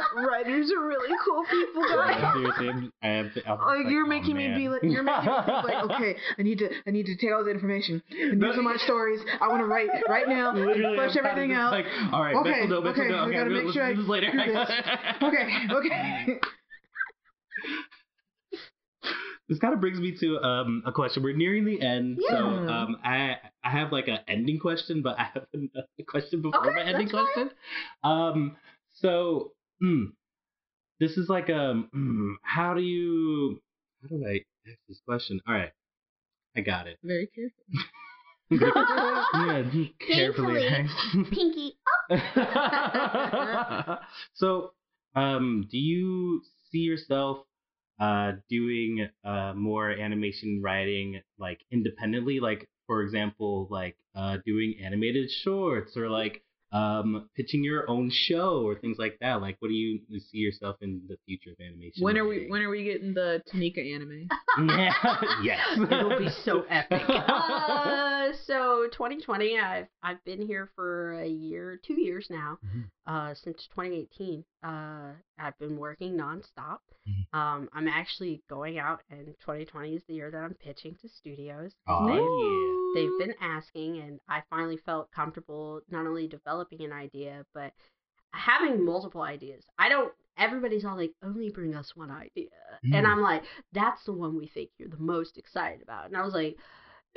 Writers are really cool people, guys.
Seriously, I'm, I'm, I'm
Oh,
like,
you're
oh,
making me be like you're making me think like okay, I need to I need to take all the information and these are my stories. I want to write right now, and
Literally,
flesh
I'm
everything out.
Like, all right,
Okay,
note, mental
okay,
Okay,
gotta
we'll-
make sure I
do this later.
do this. okay, okay.
This kind of brings me to um, a question. We're nearing the end, so um, I I have like an ending question, but I have another question before
Okay,
my ending question. Um, so mm, this is like um, mm, how do you how do I ask this question? All right, I got it.
Very careful.
yeah, carefully.
Pinky
so, um, do you see yourself uh, doing uh, more animation writing like independently? Like, for example, like uh, doing animated shorts or like um, pitching your own show or things like that. Like, what do you see yourself in the future of animation?
When are we when are we getting the Taneka anime?
yeah, yes.
It'll be so epic. Uh, so 2020, I've I've been here for a year, two years now.
Mhm.
Uh, since 2018, uh, I've been working nonstop.
Mhm.
Um, I'm actually going out, and 2020 is the year that I'm pitching to studios.
Oh,
They, they've been asking, and I finally felt comfortable not only developing an idea, but having multiple ideas. I don't. Everybody's all like, only bring us one idea, and
Mm.
I'm like, that's the one we think you're the most excited about. And I was like,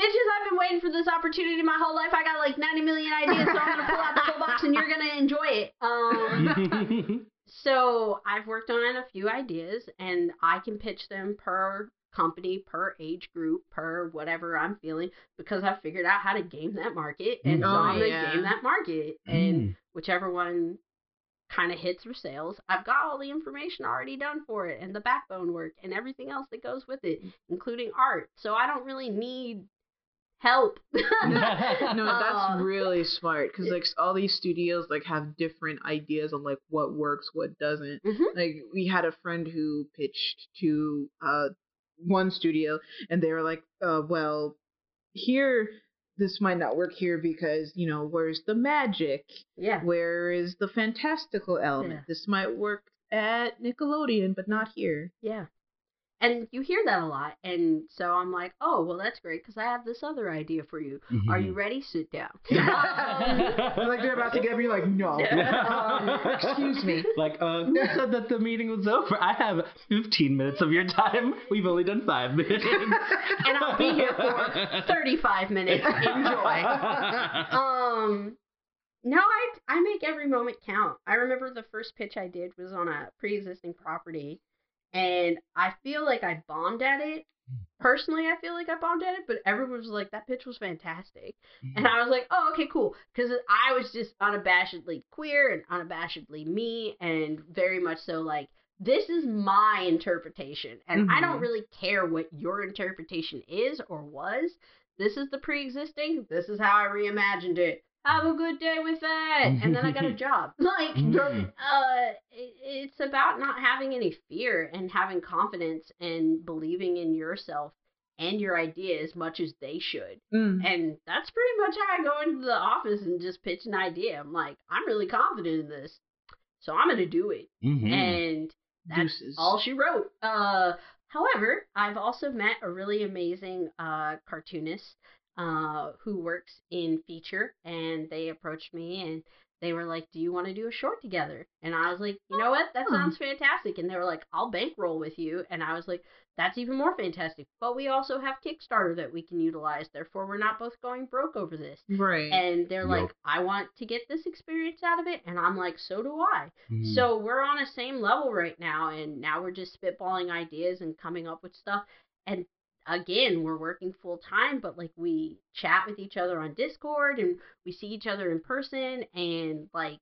bitches, I've been waiting for this opportunity my whole life. I got like 90 million ideas, so I'm gonna pull out the whole box, and you're gonna enjoy it. Um, so I've worked on a few ideas, and I can pitch them per company per age group per whatever I'm feeling because I figured out how to game that market and so
Oh,
I'm gonna
yeah.
game that market and
Mm.
whichever one kind of hits for sales, I've got all the information already done for it and the backbone work and everything else that goes with it, including art. So I don't really need help.
no, that's
Uh,
really smart because like all these studios like have different ideas on like what works, what doesn't.
Mhm.
Like we had a friend who pitched to uh one studio, and they were like, uh, "Well, here this might not work here because you know where's the magic?
yeah.
Where is the fantastical element?
Yeah.
This might work at Nickelodeon, but not here."
Yeah. And you hear that a lot. And so I'm like, oh, well, that's great because I have this other idea for you. Are you ready? Sit down. Um,
like they're about to get me, like, no. Um, excuse me.
Like, uh, who said that the meeting was over? I have 15 minutes of your time. We've only done five minutes.
and I'll be here for 35 minutes. Enjoy. Um, no, I I make every moment count. I remember the first pitch I did was on a pre-existing property, and I feel like I bombed at it. Personally, I feel like I bombed at it, but everyone was like, "That pitch was fantastic," and I was like, "Oh, okay, cool," because I was just unabashedly queer and unabashedly me, and very much so like this is my interpretation, and I don't
Mhm.
really care what your interpretation is or was. This is the pre-existing. This is how I reimagined it. Have a good day with that, and then I got a job. Like,
Mhm.
uh, it, it's about not having any fear and having confidence and believing in yourself and your idea as much as they should.
Mm.
And that's pretty much how I go into the office and just pitch an idea. I'm like, I'm really confident in this, so I'm gonna do it.
Mhm.
And that's
Deuces.
all she wrote. Uh, however, I've also met a really amazing uh, cartoonist uh, who works in feature, and they approached me and they were like, "Do you want to do a short together?" And I was like, "You know what? That
Oh.
sounds fantastic." And they were like, "I'll bankroll with you," and I was like, "That's even more fantastic." But we also have Kickstarter that we can utilize. Therefore, we're not both going broke over this.
Right.
And they're
Yup.
like, "I want to get this experience out of it," and I'm like, "So do I."
Mhm.
So we're on the same level right now, and now we're just spitballing ideas and coming up with stuff. And again, we're working full time, but like we chat with each other on Discord and we see each other in person, and like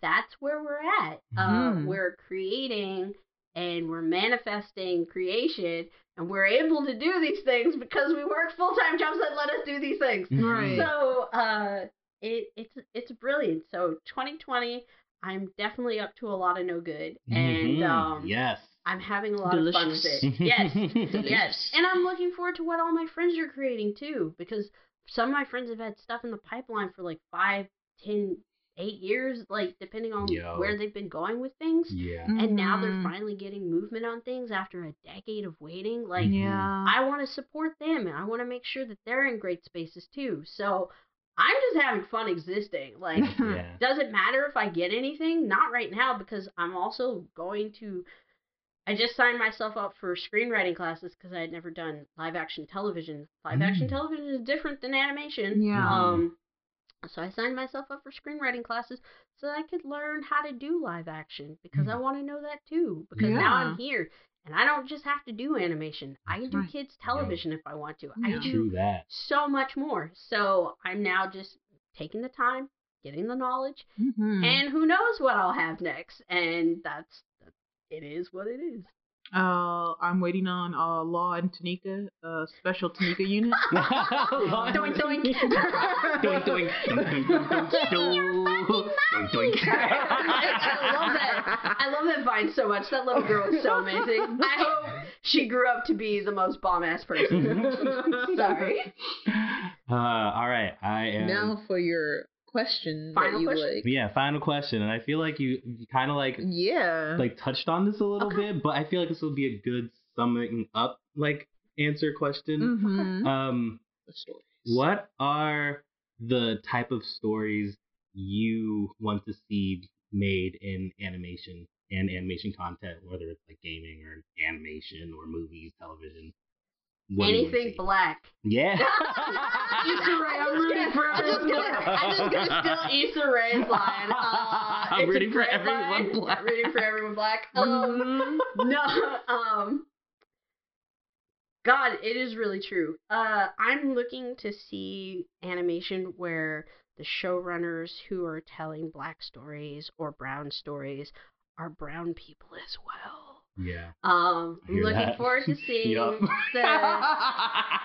that's where we're at. Uh,
Mhm.
we're creating and we're manifesting creation, and we're able to do these things because we work full time jobs that let us do these things.
Right.
So uh, it it's it's brilliant. So 2020, I'm definitely up to a lot of no good, and
Mhm.
um,
yes.
I'm having a lot of fun with it. Yes, yes, and I'm looking forward to what all my friends are creating too, because some of my friends have had stuff in the pipeline for like five, ten, eight years, like depending on
Yo.
where they've been going with things.
Yeah.
And now they're
Mhm.
finally getting movement on things after a decade of waiting. Like
yeah.
I want to support them and I want to make sure that they're in great spaces too. So I'm just having fun existing. Like,
Yeah.
does it matter if I get anything? Not right now because I'm also going to. I just signed myself up for screenwriting classes because I had never done live action television. Live action
Mm.
television is different than animation.
Yeah.
Um, so I signed myself up for screenwriting classes so I could learn how to do live action because I
Mm.
want to know that too. Because now I'm here and I don't just have to do animation. I can do
Right.
kids television if I want to. I
Yeah.
do
that.
so much more. So I'm now just taking the time, getting the knowledge,
Mhm.
and who knows what I'll have next. And that's, that's it is what it is.
Uh, I'm waiting on uh, Law and Taneka, uh, special Taneka unit.
Doink, doink.
doink doink doink doink doink doink doink
I love that. I love that vine so much. That little girl is so amazing. I hope she grew up to be the most bomb ass person. Sorry.
Uh, all right, I am.
now for your question
Final
that you
question?
like.
Yeah, final question, and I feel like you, you kind of like
Yeah.
like touched on this a little
Okay.
bit, but I feel like this will be a good summing up like answer question.
mm-hmm.
Um, what are the type of stories you want to see made in animation and animation content, whether it's like gaming or animation or movies, television? What do you wanna
Anything black.
Yeah.
Issa Rae, I'm rooting for
I'm just
everyone
gonna-
black. I'm just gonna steal Issa Rae's line. Uh,
I'm rooting for everyone
line.
black.
Rooting for everyone black. Um, no, um, God, it is really true. Uh, I'm looking to see animation where the showrunners who are telling black stories or brown stories are brown people as well.
Yeah.
Um, I'm looking
that.
forward to seeing the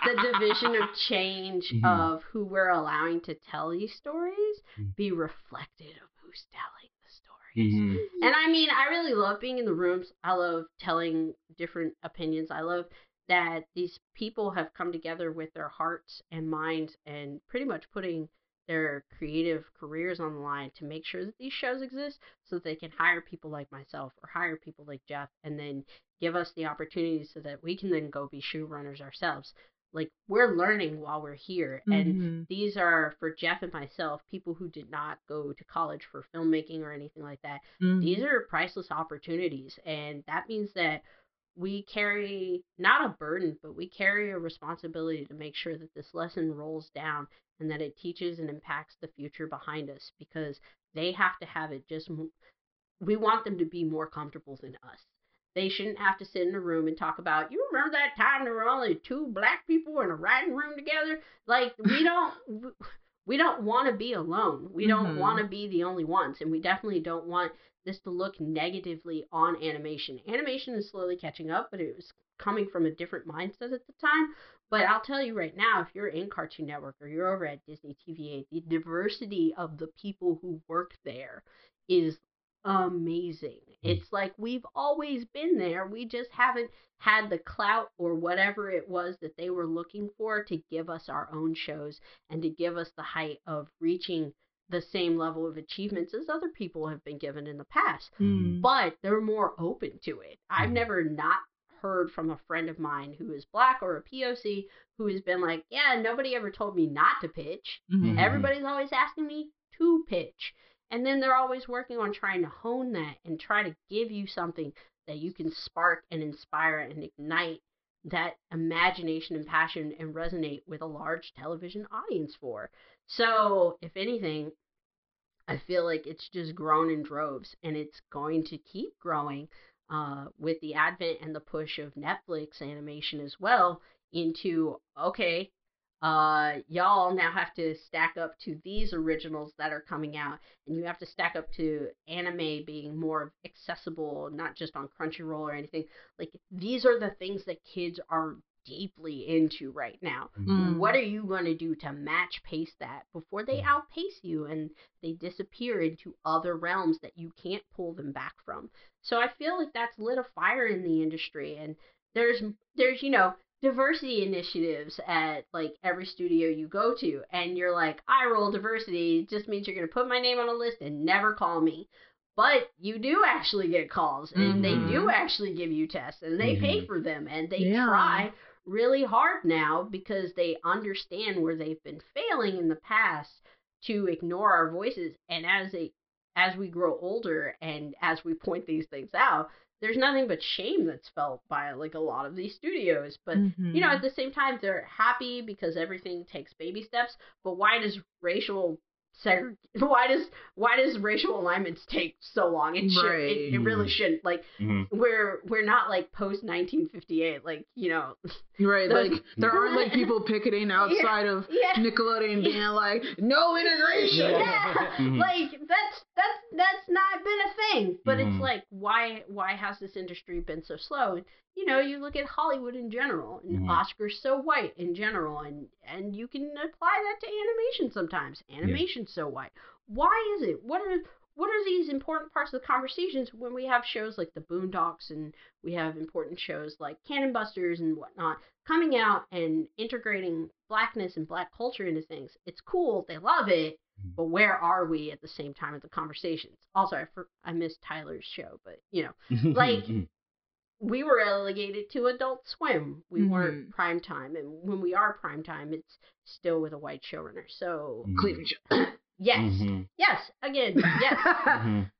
the division of change
Mhm.
of who we're allowing to tell these stories
Mhm.
be reflected of who's telling the stories.
Mhm.
And I mean, I really love being in the rooms. I love telling different opinions. I love that these people have come together with their hearts and minds and pretty much putting their creative careers on the line to make sure that these shows exist so that they can hire people like myself or hire people like Jeff and then give us the opportunity so that we can then go be showrunners ourselves. Like we're learning while we're here and
Mhm.
these are for Jeff and myself, people who did not go to college for filmmaking or anything like that.
Mhm.
These are priceless opportunities, and that means that we carry not a burden, but we carry a responsibility to make sure that this lesson rolls down and that it teaches and impacts the future behind us because they have to have it just. We want them to be more comfortable than us. They shouldn't have to sit in a room and talk about, you remember that time there were only two black people in a writing room together? Like, we don't. We don't want to be alone. We don't
Mhm.
want to be the only ones. And we definitely don't want this to look negatively on animation. Animation is slowly catching up, but it was coming from a different mindset at the time. But I'll tell you right now, if you're in Cartoon Network or you're over at Disney TVA, the diversity of the people who work there is amazing. Hmm. It's like we've always been there. We just haven't had the clout or whatever it was that they were looking for to give us our own shows and to give us the height of reaching the same level of achievements as other people have been given in the past
Mhm.
but they're more open to it. I've
Mhm.
never not heard from a friend of mine who is black or a POC who has been like, yeah, nobody ever told me not to pitch.
Mhm.
Everybody's always asking me to pitch. And then they're always working on trying to hone that and try to give you something that you can spark and inspire and ignite that imagination and passion and resonate with a large television audience for. So, if anything, I feel like it's just grown in droves and it's going to keep growing uh, with the advent and the push of Netflix animation as well into okay, uh, y'all now have to stack up to these originals that are coming out, and you have to stack up to anime being more accessible, not just on Crunchyroll or anything. Like these are the things that kids are deeply into right now.
Mm.
What are you going to do to match pace that before they outpace you and they disappear into other realms that you can't pull them back from? So I feel like that's lit a fire in the industry and there's there's you know diversity initiatives at like every studio you go to and you're like I roll diversity it just means you're going to put my name on a list and never call me. But you do actually get calls and they do
Mhm.
actually give you tests and they pay
Mhm.
for them and they
Yeah.
try really hard now because they understand where they've been failing in the past to ignore our voices. And as a as we grow older and as we point these things out there's nothing but shame that's felt by like a lot of these studios. But you know at mm-hmm. the same time they're happy because everything takes baby steps. But why does racial seg- why does why does racial alignments take so long? It should it, it really shouldn't. Like
Mhm.
we're we're not like post 1958 like you know.
Right,
Those-
like there aren't like people picketing outside of
yeah.
Nickelodeon being like, no integration.
yeah.
Mhm.
like that's that's that's not been a thing. But
Mhm.
it's like why why has this industry been so slow? and you know you look at hollywood in general and
Mhm.
oscars so white in general and and you can apply that to animation sometimes. Animation's so white. Why is it? What are what are these important parts of the conversations when we have shows like the boondocks and we have important shows like cannon busters and whatnot coming out and integrating blackness and black culture into things? It's cool. They love it but where are we at the same time of the conversations? Also, I, for, I missed Tyler's show, but you know, Like- we were relegated to Adult Swim. We weren't
Mhm.
prime time, and when we are prime time, it's still with a white showrunner. So
Mhm.
Cleveland show.
yes,
Mhm.
yes, again, yes,
Mhm.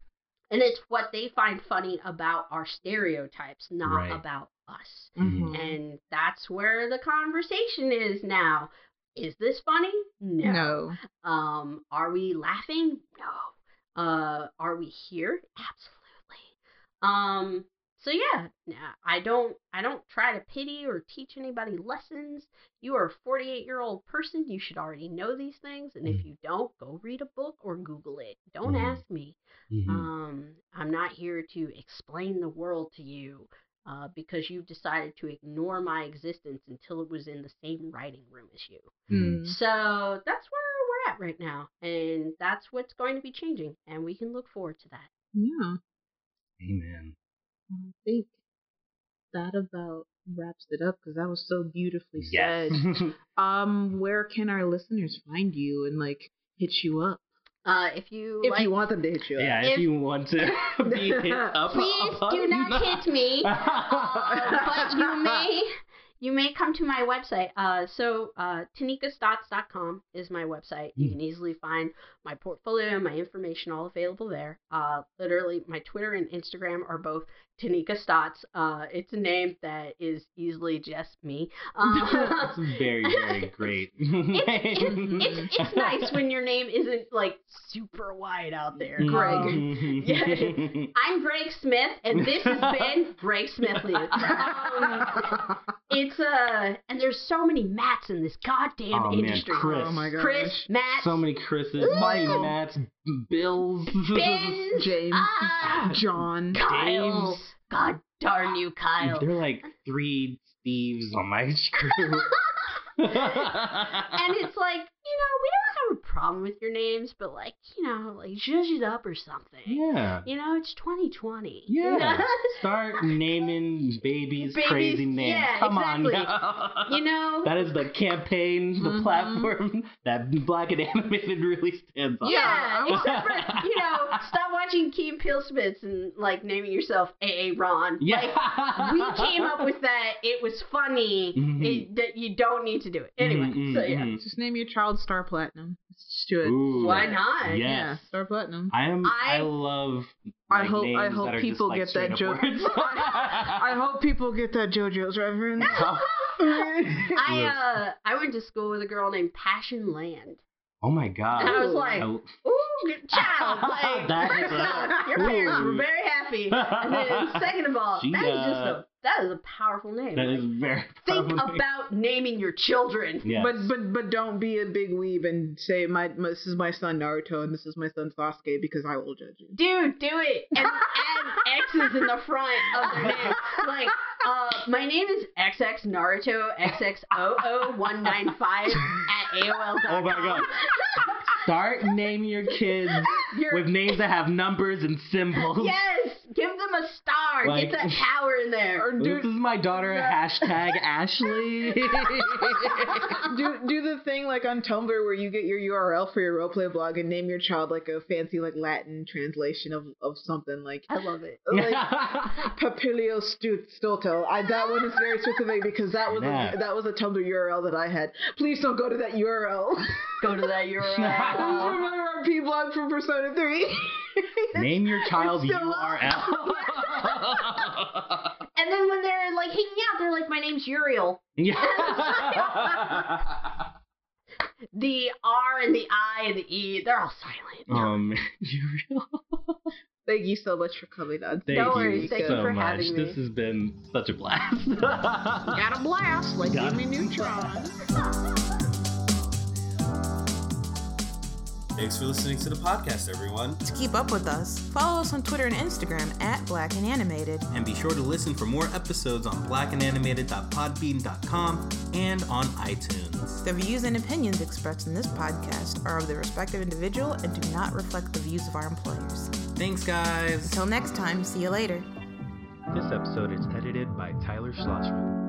and it's what they find funny about our stereotypes, not
Right.
about us.
Mhm.
And that's where the conversation is now. Is this funny?
No.
Um, are we laughing? No. Uh, are we here? Absolutely. Um, so yeah, I don't I don't try to pity or teach anybody lessons. You are a 48 year old person. You should already know these things, and if
Mhm.
you don't, go read a book or Google it. Don't
Mhm.
ask me.
Mhm.
Um, I'm not here to explain the world to you uh, because you've decided to ignore my existence until it was in the same writing room as you.
Mm.
So that's where we're at right now, and that's what's going to be changing, and we can look forward to that.
Yeah.
Amen.
I think that about wraps it up because that was so beautifully said.
Yes.
said. Um, where can our listeners find you and like hit you up
Uh, if you
if
like,
you want them to hit you up?
yeah, if,
If-
you want to be hit up,
please
upon-
do not hit me. Uh, but you may you may come to my website. Uh, so uh, tanekastotts.com is my website. You
Hmm.
can easily find my portfolio, my information, all available there. Uh, literally, my Twitter and Instagram are both Taneka Stotts. Uh, it's a name that is easily just me. Uh,
It's very, very great.
it's, it's, it's nice when your name isn't like super wide out there.
Greg.
Um, yeah. I'm Greg Smith, and this has been Greg Smith News. Um, it's uh, and there's so many Matts in this goddamn
Oh, man,
industry.
Chris.
Oh my gosh.
Chris, Matt,
so many Chris's,
Michael.
Matts, Bills,
Ben,
James,
Ah,
John.
Kyle.
Daves.
God darn you, Kyle.
They're like three Steves on my crew.
and it's like, you know, we don't have a problem with your names, but like, you know, like zhuzh it up or something.
yeah.
You know, it's 2020.
Yeah. Start naming babies,
Babies,
crazy names.
yeah,
Come
exactly.
on.
you know,
That is the campaign, the
Mhm.
platform that Black and Animated really stands on.
Yeah,
Yeah.
except for you know, stop watching Key and Peele Smiths and like naming yourself AA Ron.
Yeah.
Like, we came up with that. It was funny.
Mhm.
It, that you don't need to do it anyway.
Mhm,
so yeah,
mhm.
Just name your child Star Platinum. Let's just do it.
Ooh.
why not?
Yes.
Yeah, Star Platinum.
I am. I,
I-
love.
I
like,
hope- I hope people
just, like,
get that
straight up
joke.
words.
I hope people get that JoJo's reference.
I uh I went to school with a girl named Passion Land.
oh my god.
And I was like,
I-
Ooh, good child. Like
That is a-
your parents were very happy. And then second of all,
She,
that is just a that is a powerful name.
that
Like,
is very.
think
probably-
about naming your children.
Yes.
But but but don't be a big weeb and say my, my this is my son Naruto and this is my son Sasuke because I will judge you.
Dude, do it and add X's in the front of their name. Like, uh, my name is XX Naruto XX00195 at AOL.com.
Oh my God. Start naming your kids
Your-
with names that have numbers and symbols.
Yes, give them a star.
Like-
Get that power in there.
Or
This is my daughter. Hashtag Ashley.
do do the thing like on Tumblr where you get your URL for your roleplay blog and name your child like a fancy like Latin translation of, of something like
I love it.
like Papilio stu- Stulto. I that one is very specific because that was
Yeah.
a, that was a Tumblr URL that I had. Please don't go to that URL.
Go to that
URL. just
URL.
remember our P blog from Persona 3.
Name your child
still
URL.
and then when they're like hanging out, they're like, "My name's Uriel."
yeah.
The R and the I and the E, they're all silent.
um, Uriel.
Thank you so much for coming on.
Thank
No
you
worries. Thank you
so
for
much.
having me.
This has been such a blast.
Got a blast like Jimmy. Neutron.
Thanks for listening to the podcast, everyone.
To keep up with us, follow us on Twitter and Instagram at Black and Animated.
And be sure to listen for more episodes on blackandanimated.podbean.com and on iTunes.
The views and opinions expressed in this podcast are of the respective individual and do not reflect the views of our employers.
Thanks, guys.
Until next time, see you later.
this episode is edited by Tyler Schlossman.